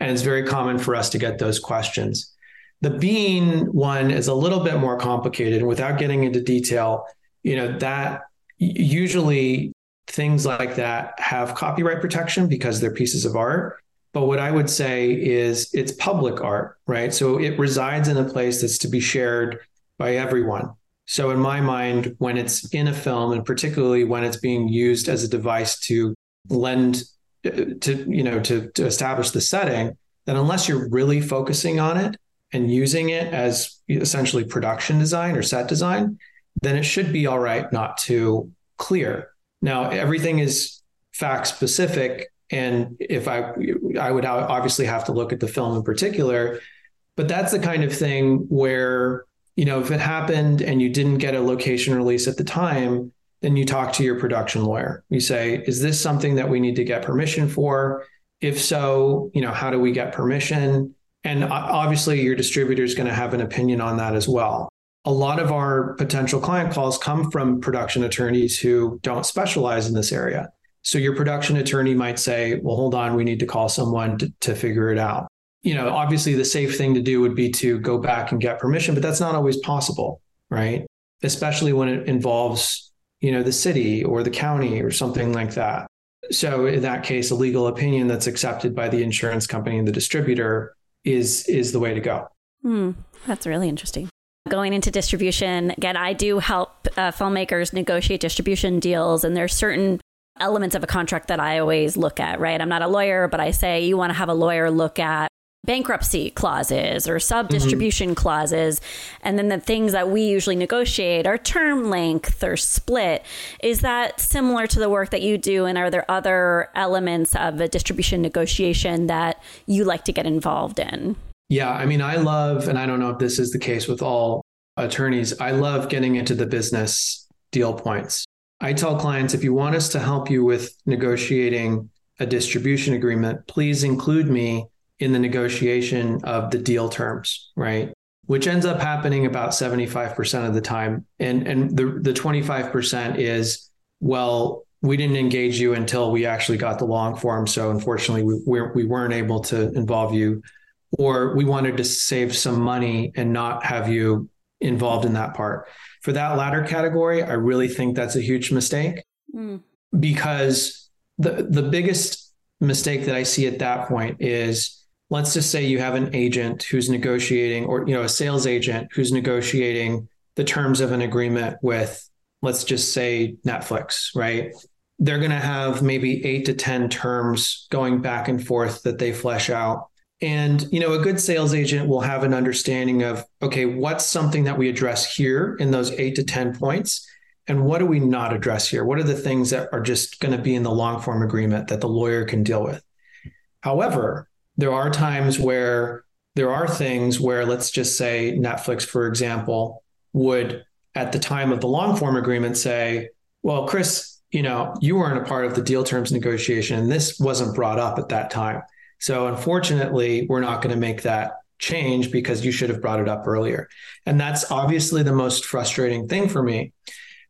And it's very common for us to get those questions. The bean one is a little bit more complicated. And without getting into detail, you know, that usually things like that have copyright protection because they're pieces of art. But what I would say is it's public art, right? So it resides in a place that's to be shared by everyone. So in my mind, when it's in a film, and particularly when it's being used as a device to lend uh, to you know to, to establish the setting, then unless you're really focusing on it and using it as essentially production design or set design, then it should be all right not to clear. Now everything is fact specific and if I, I would obviously have to look at the film in particular, but that's the kind of thing where you know, if it happened and you didn't get a location release at the time, then you talk to your production lawyer. You say, is this something that we need to get permission for? If so, you know, how do we get permission? And obviously, your distributor is going to have an opinion on that as well. A lot of our potential client calls come from production attorneys who don't specialize in this area. So your production attorney might say, well, hold on, we need to call someone to, to figure it out. You know, obviously, the safe thing to do would be to go back and get permission, but that's not always possible, right? Especially when it involves, you know, the city or the county or something like that. So in that case, a legal opinion that's accepted by the insurance company and the distributor is is the way to go. Hmm, that's really interesting. Going into distribution, again, I do help uh, filmmakers negotiate distribution deals, and there's certain elements of a contract that I always look at. Right, I'm not a lawyer, but I say you want to have a lawyer look at bankruptcy clauses or sub distribution mm-hmm. clauses. And then the things that we usually negotiate are term length or split. Is that similar to the work that you do? And are there other elements of a distribution negotiation that you like to get involved in? Yeah. I mean, I love, and I don't know if this is the case with all attorneys, I love getting into the business deal points. I tell clients if you want us to help you with negotiating a distribution agreement, please include me in the negotiation of the deal terms, right? Which ends up happening about 75% of the time. And and the the 25% is well, we didn't engage you until we actually got the long form, so unfortunately we we're, we weren't able to involve you or we wanted to save some money and not have you involved in that part. For that latter category, I really think that's a huge mistake mm. because the the biggest mistake that I see at that point is let's just say you have an agent who's negotiating or you know a sales agent who's negotiating the terms of an agreement with let's just say Netflix, right? They're going to have maybe 8 to 10 terms going back and forth that they flesh out. And you know, a good sales agent will have an understanding of okay, what's something that we address here in those 8 to 10 points and what do we not address here? What are the things that are just going to be in the long form agreement that the lawyer can deal with? However, there are times where there are things where, let's just say, Netflix, for example, would at the time of the long form agreement say, well, Chris, you know, you weren't a part of the deal terms negotiation and this wasn't brought up at that time. So unfortunately, we're not going to make that change because you should have brought it up earlier. And that's obviously the most frustrating thing for me.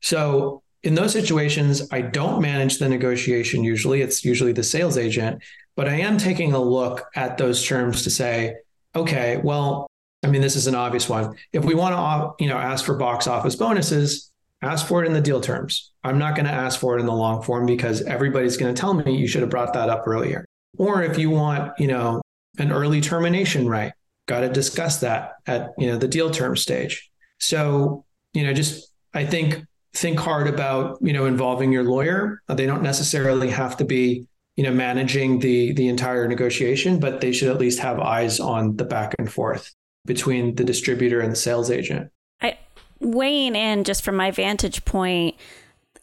So in those situations, I don't manage the negotiation usually. It's usually the sales agent. But I am taking a look at those terms to say, okay, well, I mean, this is an obvious one. If we want to, you know, ask for box office bonuses, ask for it in the deal terms. I'm not going to ask for it in the long form because everybody's going to tell me you should have brought that up earlier. Or if you want, you know, an early termination right, got to discuss that at, you know, the deal term stage. So, you know, just I think think hard about, you know, involving your lawyer. They don't necessarily have to be you know managing the the entire negotiation but they should at least have eyes on the back and forth between the distributor and the sales agent i weighing in just from my vantage point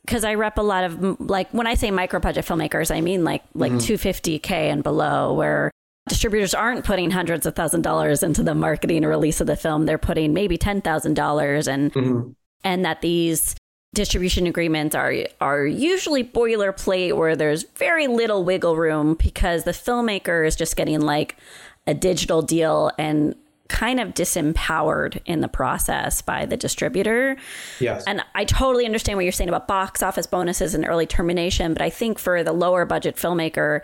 because I rep a lot of like when I say micro budget filmmakers, I mean like like mm-hmm. 250k and below, where distributors aren't putting hundreds of thousand dollars into the marketing or release of the film; they're putting maybe ten thousand dollars, and mm-hmm. and that these distribution agreements are are usually boilerplate where there's very little wiggle room because the filmmaker is just getting like a digital deal and kind of disempowered in the process by the distributor. Yes. And I totally understand what you're saying about box office bonuses and early termination, but I think for the lower budget filmmaker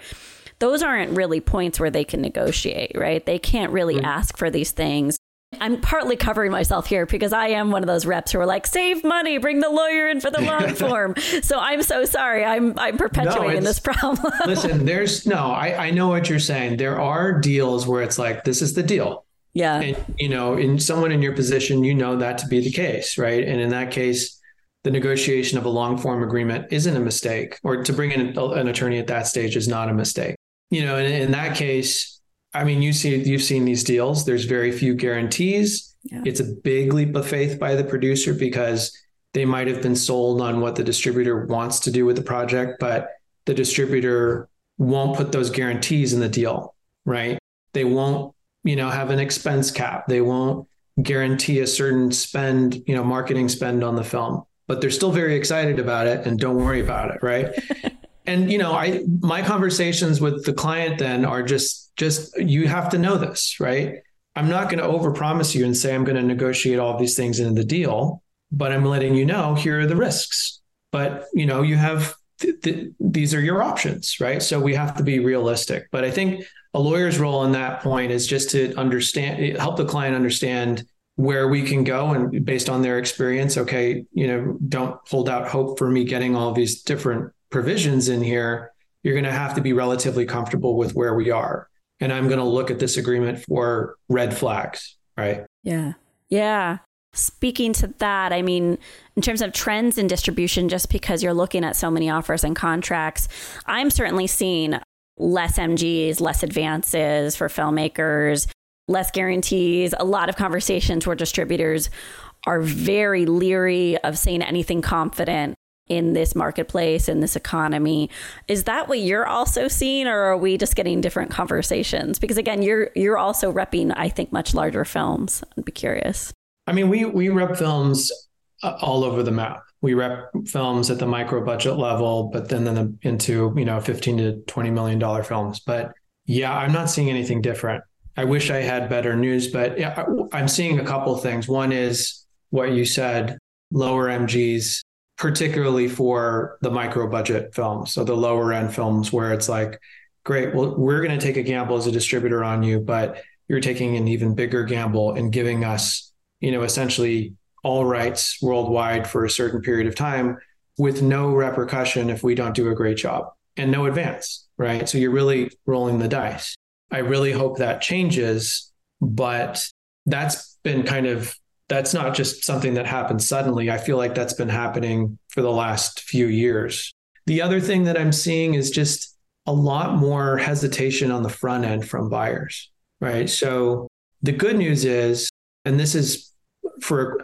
those aren't really points where they can negotiate, right? They can't really mm-hmm. ask for these things I'm partly covering myself here because I am one of those reps who are like, save money, bring the lawyer in for the long form. So I'm so sorry. I'm I'm perpetuating no, this problem. listen, there's no, I, I know what you're saying. There are deals where it's like, this is the deal. Yeah. And you know, in someone in your position, you know that to be the case, right? And in that case, the negotiation of a long form agreement isn't a mistake, or to bring in an attorney at that stage is not a mistake. You know, in, in that case, I mean, you see, you've seen these deals. There's very few guarantees. Yeah. It's a big leap of faith by the producer because they might have been sold on what the distributor wants to do with the project, but the distributor won't put those guarantees in the deal, right? They won't, you know, have an expense cap. They won't guarantee a certain spend, you know, marketing spend on the film, but they're still very excited about it and don't worry about it, right? and you know, I my conversations with the client then are just just you have to know this, right? I'm not going to overpromise you and say I'm going to negotiate all these things into the deal, but I'm letting you know here are the risks. But you know, you have th- th- these are your options, right? So we have to be realistic. But I think a lawyer's role in that point is just to understand, help the client understand where we can go and based on their experience okay you know don't hold out hope for me getting all these different provisions in here you're going to have to be relatively comfortable with where we are. And i'm going to look at this agreement for red flags right? Yeah. Yeah. Speaking to that i mean in terms of trends in distribution just because you're looking at so many offers and contracts i'm certainly seeing less mgs less advances for filmmakers less guarantees, a lot of conversations where distributors are very leery of saying anything confident in this marketplace in this economy. Is that what you're also seeing or are we just getting different conversations? Because again you're you're also repping i think much larger films. I'd be curious. I mean we we rep films uh, all over the map. We rep films at the micro budget level but then, then into you know 15 to 20 million dollar films. But yeah i'm not seeing anything different. I wish I had better news, but I'm seeing a couple of things. One is what you said, lower MGs, particularly for the micro budget films. So the lower end films where it's like, great, well, we're going to take a gamble as a distributor on you, but you're taking an even bigger gamble and giving us, you know, essentially all rights worldwide for a certain period of time with no repercussion if we don't do a great job and no advance, right? So you're really rolling the dice. I really hope that changes. But that's been kind of, that's not just something that happened suddenly. I feel like that's been happening for the last few years. The other thing that I'm seeing is just a lot more hesitation on the front end from buyers, right? So the good news is, and this is for,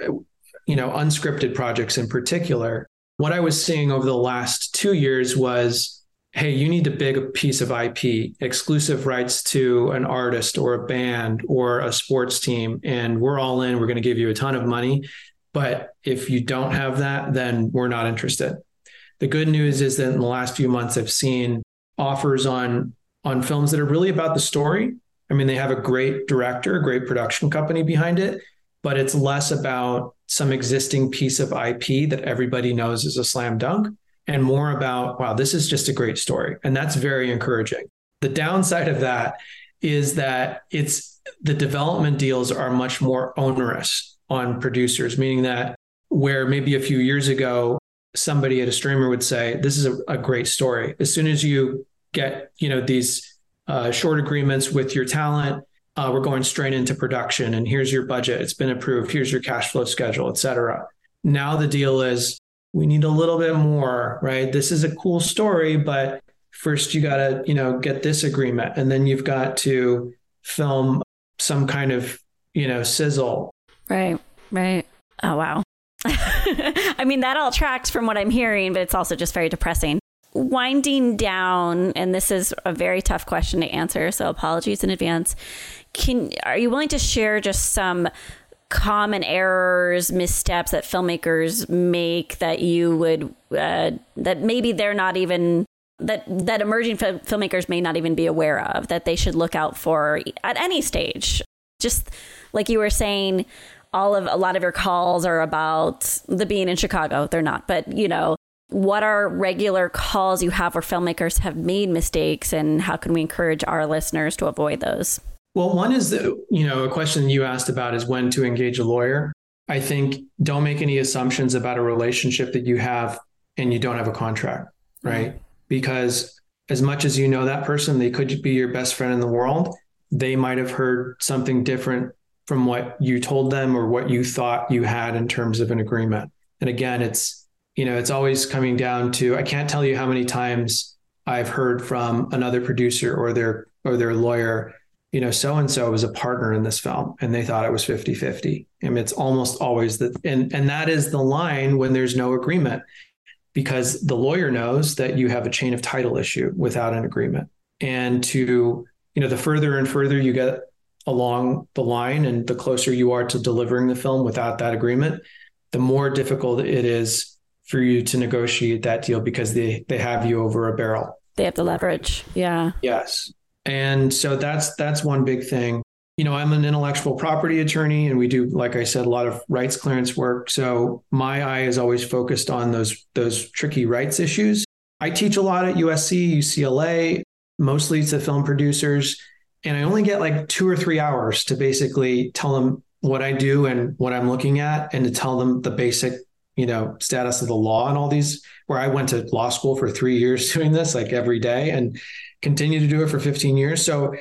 you know, unscripted projects in particular, what I was seeing over the last two years was hey, you need a big piece of IP, exclusive rights to an artist or a band or a sports team, and we're all in. We're going to give you a ton of money. But if you don't have that, then we're not interested. The good news is that in the last few months, I've seen offers on on films that are really about the story. I mean, they have a great director, a great production company behind it, but it's less about some existing piece of IP that everybody knows is a slam dunk and more about, wow, this is just a great story. And that's very encouraging. The downside of that is that it's the development deals are much more onerous on producers, meaning that where maybe a few years ago, somebody at a streamer would say, this is a, a great story. As soon as you get, you know, these uh, short agreements with your talent, uh, we're going straight into production and here's your budget. It's been approved. Here's your cash flow schedule, et cetera. Now the deal is we need a little bit more, right? This is a cool story, but first you got to, you know, get this agreement and then you've got to film some kind of, you know, sizzle. Right. Right. Oh, wow. I mean, that all tracks from what I'm hearing, but it's also just very depressing. Winding down, and this is a very tough question to answer, so apologies in advance. Can are you willing to share just some common errors, missteps that filmmakers make that you would uh, that maybe they're not even that that emerging filmmakers may not even be aware of that they should look out for at any stage. Just like you were saying, all of a lot of your calls are about the Bean in Chicago. They're not, but you know, what are regular calls you have where filmmakers have made mistakes, and how can we encourage our listeners to avoid those? Well, one is that, you know, a question you asked about is when to engage a lawyer. I think don't make any assumptions about a relationship that you have and you don't have a contract, right? Mm-hmm. Because as much as you know that person, they could be your best friend in the world. They might have heard something different from what you told them or what you thought you had in terms of an agreement. And again, it's, you know, it's always coming down to I can't tell you how many times I've heard from another producer or their or their lawyer you know, so and so was a partner in this film and they thought it was 50 50. I mean, it's almost always that. And, and that is the line when there's no agreement because the lawyer knows that you have a chain of title issue without an agreement. And to, you know, the further and further you get along the line and the closer you are to delivering the film without that agreement, the more difficult it is for you to negotiate that deal because they they have you over a barrel. They have the leverage. Yeah. Yes. And so that's that's one big thing. You know, I'm an intellectual property attorney and we do like I said a lot of rights clearance work. So my eye is always focused on those those tricky rights issues. I teach a lot at USC, UCLA, mostly to film producers, and I only get like 2 or 3 hours to basically tell them what I do and what I'm looking at and to tell them the basic you know status of the law and all these where i went to law school for three years doing this like every day and continue to do it for 15 years so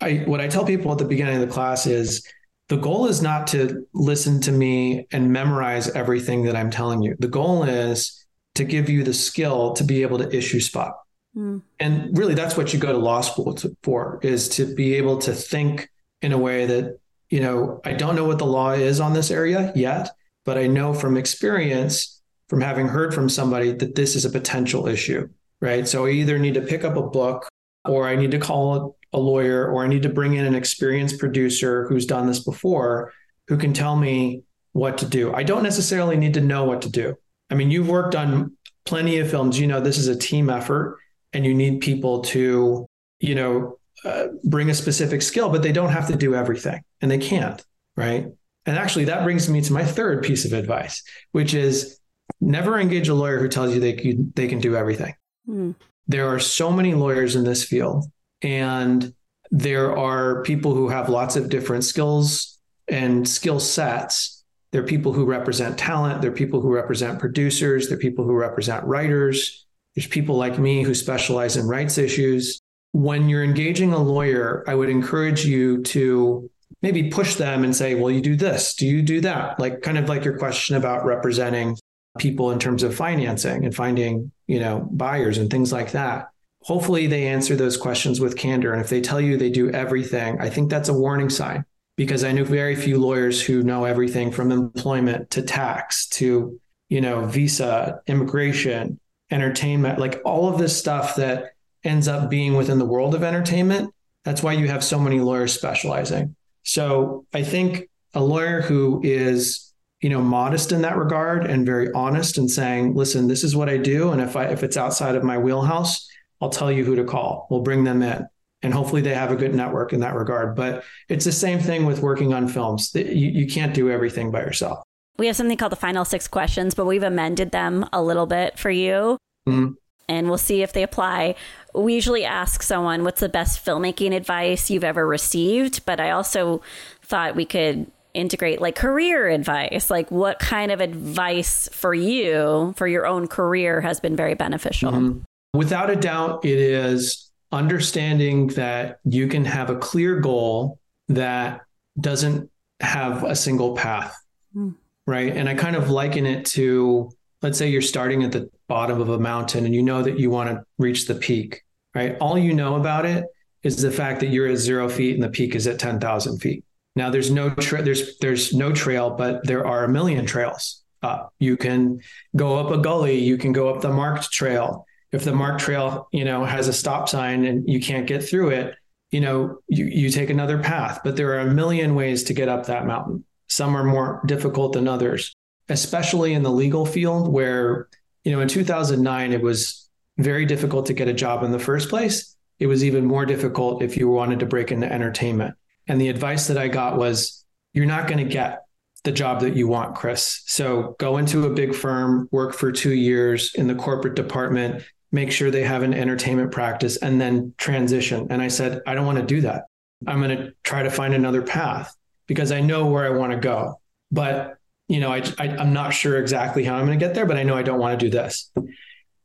i what i tell people at the beginning of the class is the goal is not to listen to me and memorize everything that i'm telling you the goal is to give you the skill to be able to issue spot mm. and really that's what you go to law school to, for is to be able to think in a way that you know i don't know what the law is on this area yet but I know from experience, from having heard from somebody, that this is a potential issue, right? So I either need to pick up a book or I need to call a lawyer or I need to bring in an experienced producer who's done this before who can tell me what to do. I don't necessarily need to know what to do. I mean, you've worked on plenty of films. You know, this is a team effort and you need people to, you know, uh, bring a specific skill, but they don't have to do everything and they can't, right? And actually, that brings me to my third piece of advice, which is never engage a lawyer who tells you they can, they can do everything. Mm. There are so many lawyers in this field, and there are people who have lots of different skills and skill sets. There are people who represent talent. There are people who represent producers. There are people who represent writers. There's people like me who specialize in rights issues. When you're engaging a lawyer, I would encourage you to maybe push them and say, well, you do this, do you do that? Like kind of like your question about representing people in terms of financing and finding, you know, buyers and things like that. Hopefully they answer those questions with candor. And if they tell you they do everything, I think that's a warning sign because I know very few lawyers who know everything from employment to tax to, you know, visa, immigration, entertainment, like all of this stuff that ends up being within the world of entertainment. That's why you have so many lawyers specializing. So I think a lawyer who is, you know, modest in that regard and very honest and saying, listen, this is what I do. And if I if it's outside of my wheelhouse, I'll tell you who to call. We'll bring them in. And hopefully they have a good network in that regard. But it's the same thing with working on films. You, you can't do everything by yourself. We have something called the final six questions, but we've amended them a little bit for you. Mm-hmm and we'll see if they apply. We usually ask someone, what's the best filmmaking advice you've ever received? But I also thought we could integrate like career advice. Like, what kind of advice for you, for your own career, has been very beneficial? Mm-hmm. Without a doubt, it is understanding that you can have a clear goal that doesn't have a single path. Mm. Right. And I kind of liken it to let's say you're starting at the bottom of a mountain and you know that you want to reach the peak, right? All you know about it is the fact that you're at zero feet and the peak is at 10,000 feet. Now there's no tra- there's there's no trail, but there are a million trails up. You can go up a gully, you can go up the marked trail. If the marked trail, you know, has a stop sign and you can't get through it, you know, you, you take another path. But there are a million ways to get up that mountain. Some are more difficult than others especially in the legal field where, you know, in 2009, it was very difficult to get a job in the first place. It was even more difficult if you wanted to break into entertainment. And the advice that I got was you're not going to get the job that you want, Chris. So go into a big firm, work for two years in the corporate department, make sure they have an entertainment practice, and then transition. And I said, I don't want to do that. I'm going to try to find another path because I know where I want to go. But you know, I, I am not sure exactly how I'm going to get there, but I know I don't want to do this.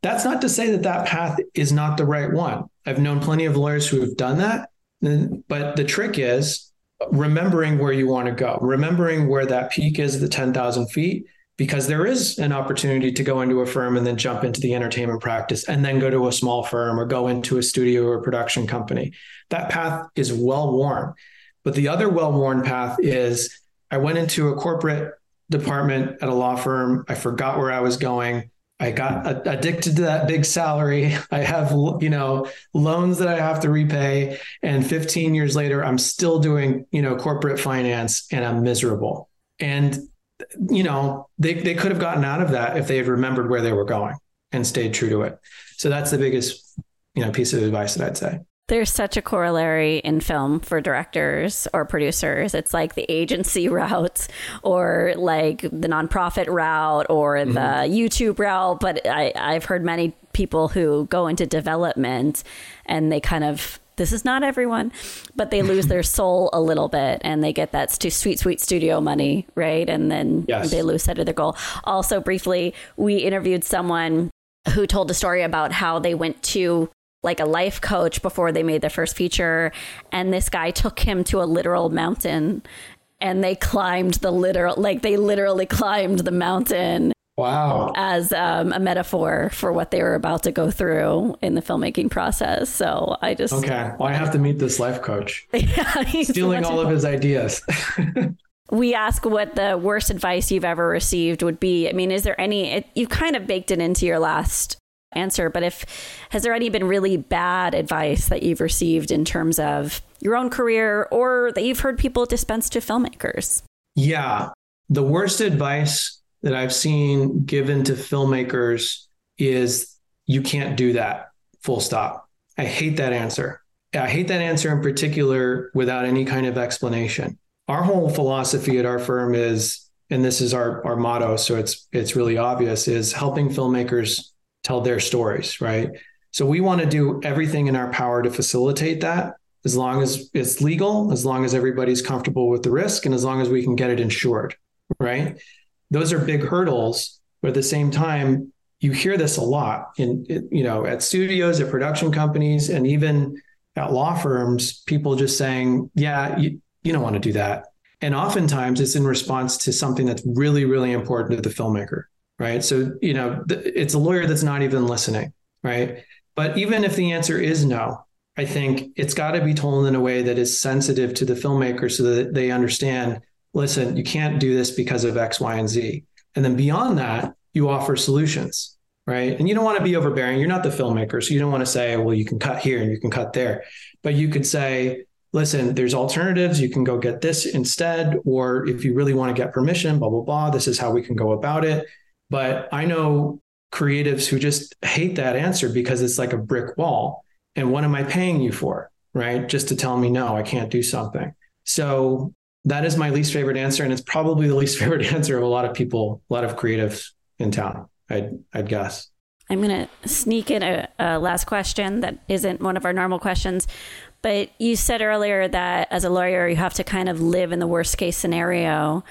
That's not to say that that path is not the right one. I've known plenty of lawyers who have done that, but the trick is remembering where you want to go, remembering where that peak is, the 10,000 feet, because there is an opportunity to go into a firm and then jump into the entertainment practice and then go to a small firm or go into a studio or production company. That path is well worn. But the other well worn path is I went into a corporate department at a law firm. I forgot where I was going. I got addicted to that big salary. I have, you know, loans that I have to repay. And 15 years later, I'm still doing, you know, corporate finance and I'm miserable. And, you know, they, they could have gotten out of that if they had remembered where they were going and stayed true to it. So that's the biggest, you know, piece of advice that I'd say. There's such a corollary in film for directors or producers. It's like the agency route or like the nonprofit route or mm-hmm. the YouTube route. But I, I've heard many people who go into development and they kind of this is not everyone, but they lose their soul a little bit and they get that sweet, sweet studio money, right? And then yes. they lose sight of their goal. Also, briefly, we interviewed someone who told a story about how they went to like a life coach before they made their first feature. And this guy took him to a literal mountain and they climbed the literal, like they literally climbed the mountain. Wow. As um, a metaphor for what they were about to go through in the filmmaking process. So I just. Okay. Well, I have to meet this life coach. yeah. Stealing all of his ideas. we ask what the worst advice you've ever received would be. I mean, is there any, it, you kind of baked it into your last answer, but if has there any been really bad advice that you've received in terms of your own career or that you've heard people dispense to filmmakers? Yeah. The worst advice that I've seen given to filmmakers is you can't do that. Full stop. I hate that answer. I hate that answer in particular without any kind of explanation. Our whole philosophy at our firm is and this is our, our motto so it's it's really obvious is helping filmmakers tell their stories, right? So we want to do everything in our power to facilitate that as long as it's legal, as long as everybody's comfortable with the risk, and as long as we can get it insured, right? Those are big hurdles. But at the same time, you hear this a lot in, you know, at studios, at production companies, and even at law firms, people just saying, yeah, you, you don't want to do that. And oftentimes it's in response to something that's really, really important to the filmmaker right? So, you know, th- it's a lawyer that's not even listening, right? But even if the answer is no, I think it's got to be told in a way that is sensitive to the filmmaker so that they understand listen, you can't do this because of X, Y, and Z. And then beyond that, you offer solutions, right? And you don't want to be overbearing. You're not the filmmaker. So you don't want to say, well, you can cut here and you can cut there. But you could say, listen, there's alternatives. You can go get this instead. Or if you really want to get permission, blah, blah, blah, this is how we can go about it. But I know creatives who just hate that answer because it's like a brick wall. And what am I paying you for? Right. Just to tell me, no, I can't do something. So that is my least favorite answer. And it's probably the least favorite answer of a lot of people, a lot of creatives in town, I'd, I'd guess. I'm going to sneak in a, a last question that isn't one of our normal questions. But you said earlier that as a lawyer, you have to kind of live in the worst case scenario.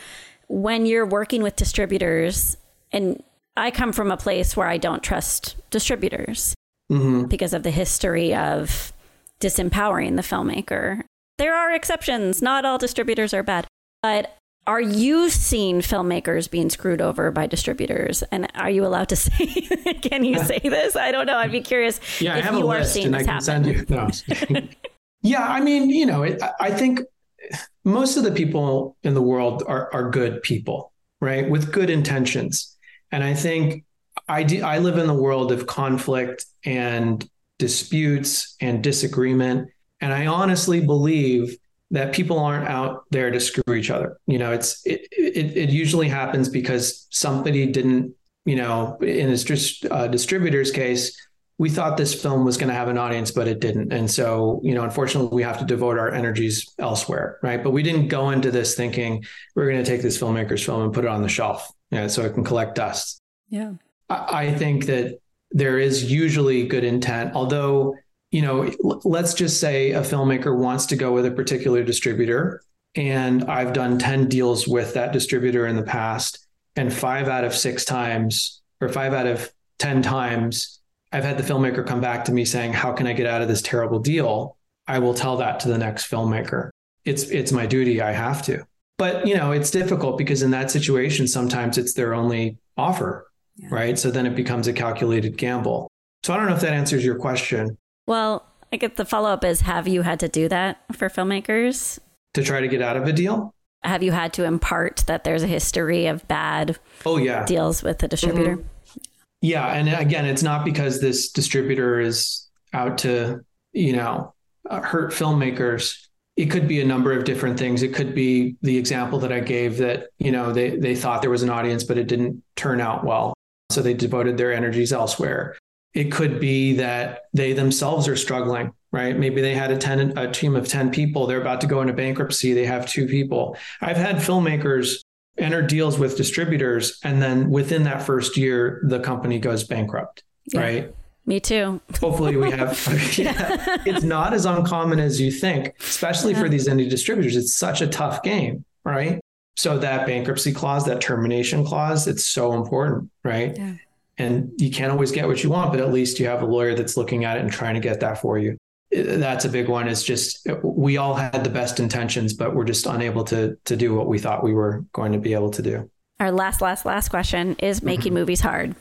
When you're working with distributors, and I come from a place where I don't trust distributors mm-hmm. because of the history of disempowering the filmmaker. There are exceptions. Not all distributors are bad. But are you seeing filmmakers being screwed over by distributors? And are you allowed to say, can you say this? I don't know. I'd be curious yeah, if you are seeing this happen. You, no. yeah, I mean, you know, it, I think most of the people in the world are, are good people, right? With good intentions. And I think I, do, I live in the world of conflict and disputes and disagreement. And I honestly believe that people aren't out there to screw each other. You know, it's it it, it usually happens because somebody didn't, you know, in a uh, distributor's case, we thought this film was going to have an audience, but it didn't. And so, you know, unfortunately, we have to devote our energies elsewhere, right? But we didn't go into this thinking we're going to take this filmmaker's film and put it on the shelf yeah, so it can collect dust. Yeah. I, I think that there is usually good intent, although, you know, let's just say a filmmaker wants to go with a particular distributor. And I've done 10 deals with that distributor in the past. And five out of six times, or five out of 10 times, I've had the filmmaker come back to me saying, How can I get out of this terrible deal? I will tell that to the next filmmaker. It's it's my duty. I have to. But you know, it's difficult because in that situation, sometimes it's their only offer, yeah. right? So then it becomes a calculated gamble. So I don't know if that answers your question. Well, I get the follow up is have you had to do that for filmmakers? To try to get out of a deal? Have you had to impart that there's a history of bad oh yeah deals with the distributor? Mm-hmm. Yeah. And again, it's not because this distributor is out to, you know, uh, hurt filmmakers. It could be a number of different things. It could be the example that I gave that, you know, they, they thought there was an audience, but it didn't turn out well. So they devoted their energies elsewhere. It could be that they themselves are struggling, right? Maybe they had a, ten, a team of 10 people. They're about to go into bankruptcy. They have two people. I've had filmmakers enter deals with distributors and then within that first year the company goes bankrupt yeah. right me too. Hopefully we have yeah, it's not as uncommon as you think especially yeah. for these indie distributors. It's such a tough game right? So that bankruptcy clause that termination clause it's so important right? Yeah. and you can't always get what you want but at least you have a lawyer that's looking at it and trying to get that for you. That's a big one. It's just we all had the best intentions but we're just unable to to do what we thought we were going to be able to do. Our last last last question is making mm-hmm. movies hard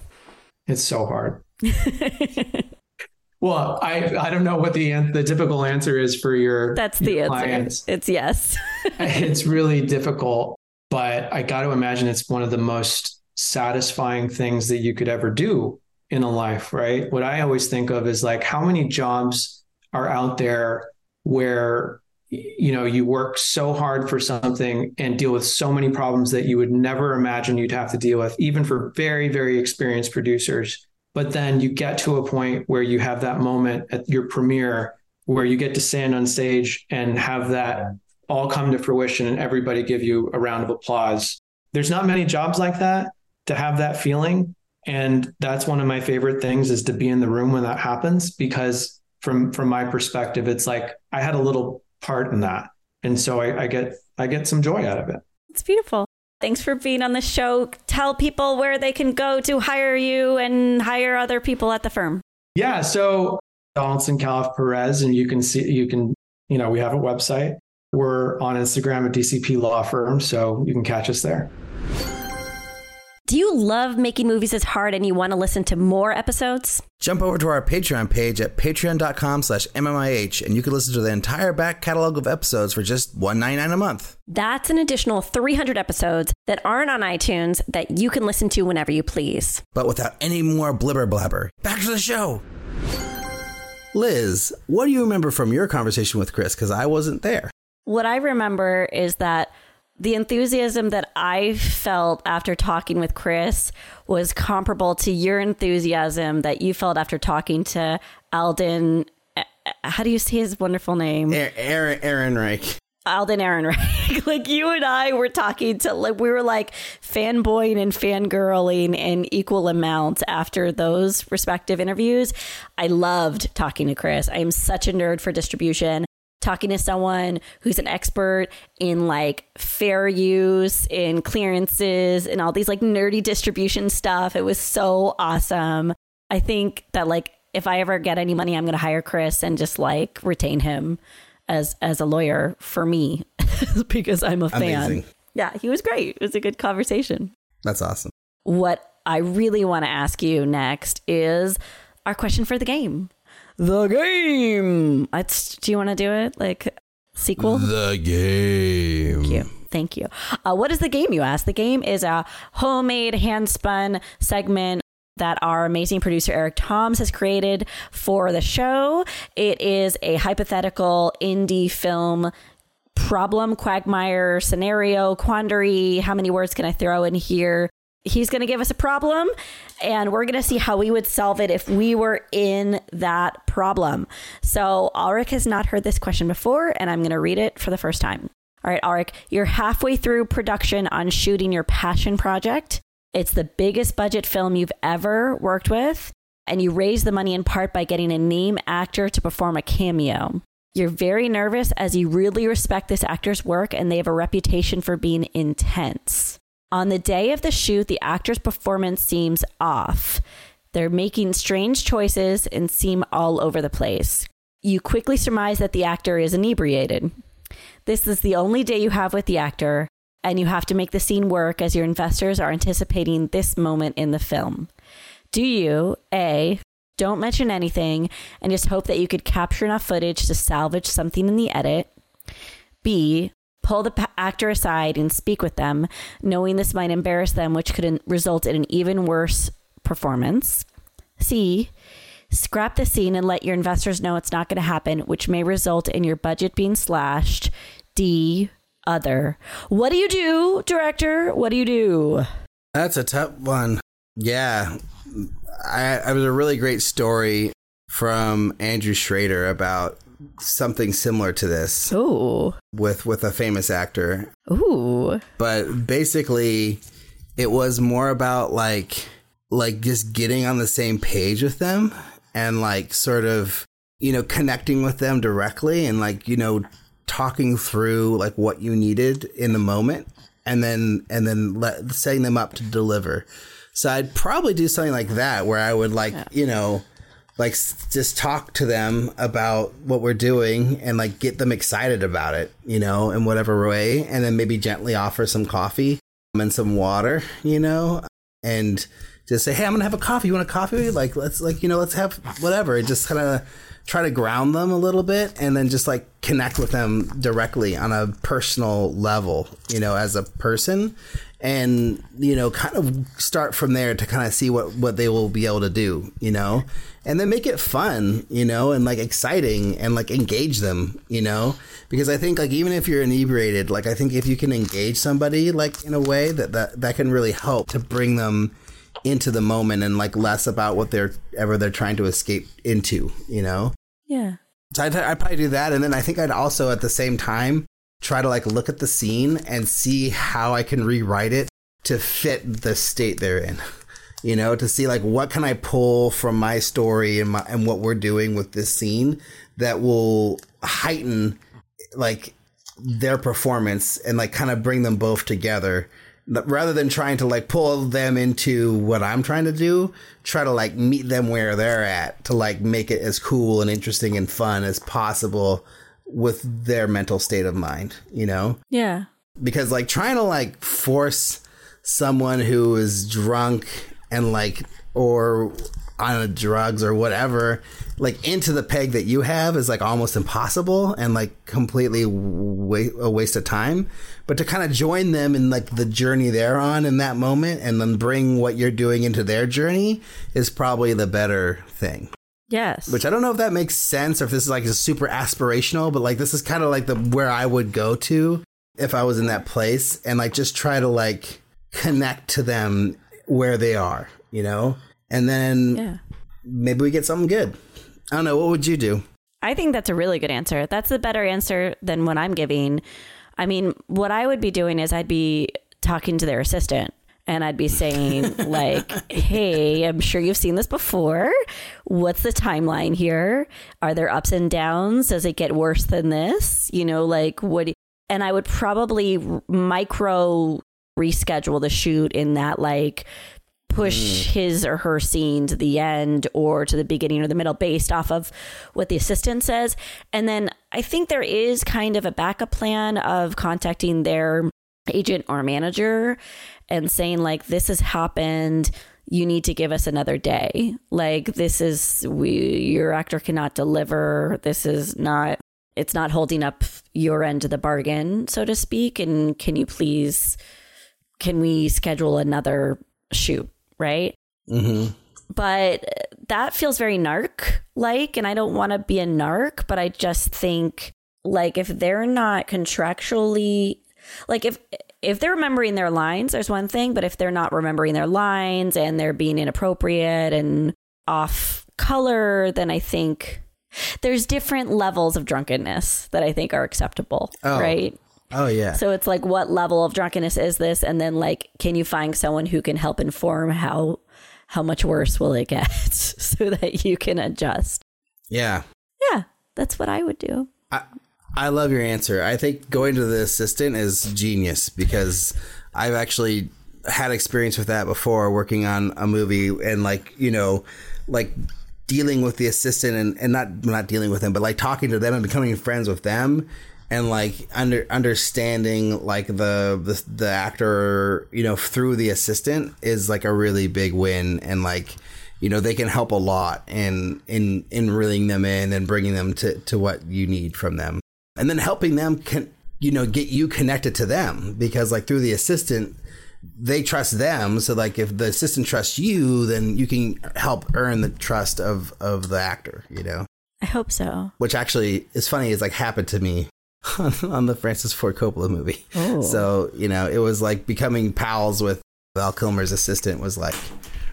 it's so hard. Well i i don't know what the the typical answer is for your that's the your answer. clients. it's yes. It's really difficult but i got to imagine it's one of the most satisfying things that you could ever do in a life right? What i always think of is like how many jobs are out there where you know you work so hard for something and deal with so many problems that you would never imagine you'd have to deal with even for very very experienced producers. But then you get to a point where you have that moment at your premiere where you get to stand on stage and have that all come to fruition and everybody give you a round of applause. There's not many jobs like that to have that feeling. And that's one of my favorite things is to be in the room when that happens because from from my perspective, it's like I had a little part in that, and so I, I get I get some joy out of it. It's beautiful. Thanks for being on the show. Tell people where they can go to hire you and hire other people at the firm. Yeah, so Donaldson Callif Perez, and you can see you can you know we have a website. We're on Instagram at DCP Law Firm, so you can catch us there. Do you love making movies is hard and you want to listen to more episodes? Jump over to our Patreon page at patreon.com slash MMIH and you can listen to the entire back catalog of episodes for just $1.99 a month. That's an additional 300 episodes that aren't on iTunes that you can listen to whenever you please. But without any more blibber blabber. Back to the show. Liz, what do you remember from your conversation with Chris? Because I wasn't there. What I remember is that the enthusiasm that I felt after talking with Chris was comparable to your enthusiasm that you felt after talking to Alden. Uh, how do you say his wonderful name? Aaron Aaron Reich. Alden Aaron Reich. like you and I were talking to like we were like fanboying and fangirling in equal amounts after those respective interviews. I loved talking to Chris. I am such a nerd for distribution talking to someone who's an expert in like fair use in clearances and all these like nerdy distribution stuff. It was so awesome. I think that like if i ever get any money i'm going to hire chris and just like retain him as as a lawyer for me because i'm a fan. Amazing. yeah he was great. It was a good conversation. That's awesome. What i really want to ask you next is our question for the game the game. Let's, do you want to do it? Like sequel? The game. Thank you. Thank you. Uh, what is the game, you ask? The game is a homemade, hand spun segment that our amazing producer Eric Toms has created for the show. It is a hypothetical indie film problem, quagmire, scenario, quandary. How many words can I throw in here? He's going to give us a problem and we're going to see how we would solve it if we were in that problem. So, Alrik has not heard this question before, and I'm going to read it for the first time. All right, Alrik, you're halfway through production on shooting your passion project. It's the biggest budget film you've ever worked with, and you raise the money in part by getting a name actor to perform a cameo. You're very nervous as you really respect this actor's work and they have a reputation for being intense. On the day of the shoot, the actor's performance seems off. They're making strange choices and seem all over the place. You quickly surmise that the actor is inebriated. This is the only day you have with the actor, and you have to make the scene work as your investors are anticipating this moment in the film. Do you, A, don't mention anything and just hope that you could capture enough footage to salvage something in the edit? B, pull the actor aside and speak with them, knowing this might embarrass them, which could result in an even worse performance. C. Scrap the scene and let your investors know it's not going to happen, which may result in your budget being slashed. D. Other. What do you do, director? What do you do? That's a tough one. Yeah. I, I was a really great story from Andrew Schrader about something similar to this Ooh. with with a famous actor. Ooh. But basically it was more about like like just getting on the same page with them and like sort of you know connecting with them directly and like you know talking through like what you needed in the moment and then and then let, setting them up to deliver so i'd probably do something like that where i would like you know like just talk to them about what we're doing and like get them excited about it you know in whatever way. And then maybe gently offer some coffee and some water you know and just say hey i'm gonna have a coffee. You want a coffee like let's like you know let's have whatever. And just kind of try to ground them a little bit and then just like connect with them directly on a personal level you know as a person. And you know kind of start from there to kind of see what what they will be able to do you know? And then make it fun you know and like exciting and like engage them you know? Because i think like even if you're inebriated like i think if you can engage somebody like in a way that that, that can really help to bring them into the moment and like less about what they're ever they're trying to escape into you know Yeah. so I'd, I'd probably do that, and then I think I'd also at the same time try to like look at the scene and see how I can rewrite it to fit the state they're in. You know, to see like what can I pull from my story and my and what we're doing with this scene that will heighten like their performance and like kind of bring them both together rather than trying to like pull them into what I'm trying to do, try to like meet them where they're at to like make it as cool and interesting and fun as possible with their mental state of mind, you know? Yeah. Because like trying to like force someone who is drunk and like or on drugs or whatever like into the peg that you have is like almost impossible and like completely wa- a waste of time but to kind of join them in like the journey they're on in that moment and then bring what you're doing into their journey is probably the better thing Yes. which I don't know if that makes sense or if this is like a super aspirational, but like this is kind of like the where I would go to if I was in that place and like just try to like connect to them where they are, you know? And then yeah. maybe we get something good. I don't know. What would you do? I think that's a really good answer. That's the better answer than what I'm giving. I mean, what I would be doing is I'd be talking to their assistant and I'd be saying, like, hey, I'm sure you've seen this before. What's the timeline here? Are there ups and downs? Does it get worse than this? You know, like, what? And I would probably micro reschedule the shoot in that, like, push mm. his or her scene to the end or to the beginning or the middle based off of what the assistant says. And then I think there is kind of a backup plan of contacting their agent or manager and saying, like, this has happened. You need to give us another day. Like, this is, we, your actor cannot deliver. This is not, it's not holding up your end of the bargain, so to speak. And can you please, can we schedule another shoot? Right? Mm-hmm. But that feels very narc like, and I don't want to be a narc, but I just think like if they're not contractually like if if they're remembering their lines, there's one thing, but if they're not remembering their lines and they're being inappropriate and off color, then I think there's different levels of drunkenness that I think are acceptable, Oh. right? Oh, yeah. So it's like, what level of drunkenness is this? And then like, can you find someone who can help inform how how much worse will it get, so that you can adjust? yeah. Yeah, that's what I would do. I, I love your answer. I think going to the assistant is genius because I've actually had experience with that before working on a movie and like, you know, like dealing with the assistant and, and not not dealing with them, but like talking to them and becoming friends with them and like under understanding like the, the the actor, you know, through the assistant is like a really big win and like you know they can help a lot in in in reeling them in and bringing them to to what you need from them and then helping them can you know get you connected to them because like through the assistant they trust them. So like if the assistant trusts you, then you can help earn the trust of of the actor. You know. I hope so. Which actually is funny. Is like happened to me on, on the Francis Ford Coppola movie. Oh. So you know, it was like becoming pals with Val Kilmer's assistant was like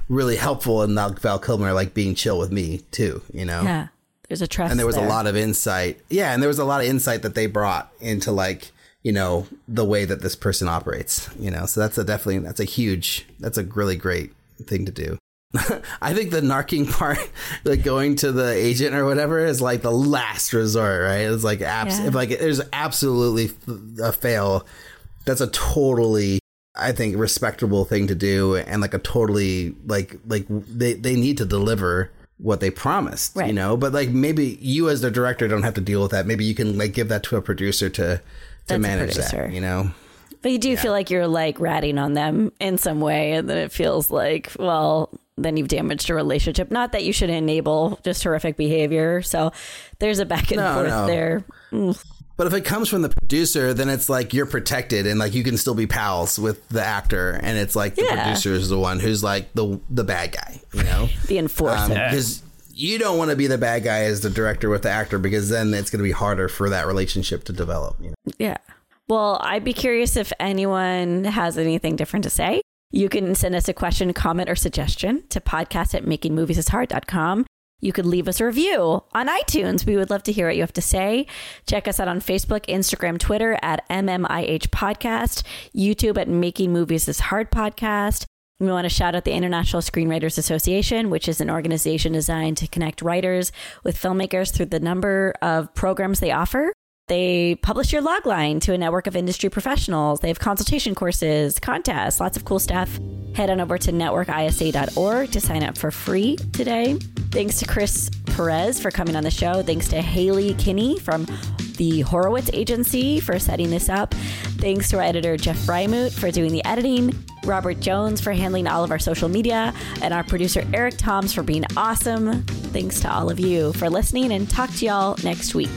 really helpful, and Val Kilmer like being chill with me too. You know. Yeah. There's a trust. And there was there. a lot of insight. Yeah, and there was a lot of insight that they brought into like you know the way that this person operates you know so that's a definitely that's a huge that's a really great thing to do I think the narking part, like going to the agent or whatever, is like the last resort, right? It's like abs- Yeah. if like there's absolutely a fail, that's a totally, I think, respectable thing to do, and like a totally like like they they need to deliver what they promised, you know. But like maybe you as the director don't have to deal with that. Maybe you can like give that to a producer to to That's manage that, you know. But you do feel like you're like ratting on them in some way, and then it feels like, well, then you've damaged a relationship. Not that you should enable just horrific behavior. So there's a back and No, forth no. there. Mm. But if it comes from the producer, then it's like you're protected and like you can still be pals with the actor, and it's like the Yeah. producer is the one who's like the the bad guy, you know, The enforcer. Um, because you don't want to be the bad guy as the director with the actor because then it's going to be harder for that relationship to develop. You know, Yeah. Well, I'd be curious if anyone has anything different to say. You can send us a question, comment, or suggestion to podcast at makingmoviesishard.com. You could leave us a review on iTunes. We would love to hear what you have to say. Check us out on Facebook, Instagram, Twitter at MMIH Podcast, YouTube at Making Movies is Hard Podcast. We want to shout out the International Screenwriters Association, which is an organization designed to connect writers with filmmakers through the number of programs they offer. They publish your logline to a network of industry professionals. They have consultation courses, contests, lots of cool stuff. Head on over to networkisa.org to sign up for free today. Thanks to Chris Perez for coming on the show. Thanks to Haley Kinney from the Horowitz Agency for setting this up. Thanks to our editor, Jeff Freimuth, for doing the editing. Robert Jones for handling all of our social media. And our producer, Eric Toms, for being awesome. Thanks to all of you for listening and talk to y'all next week.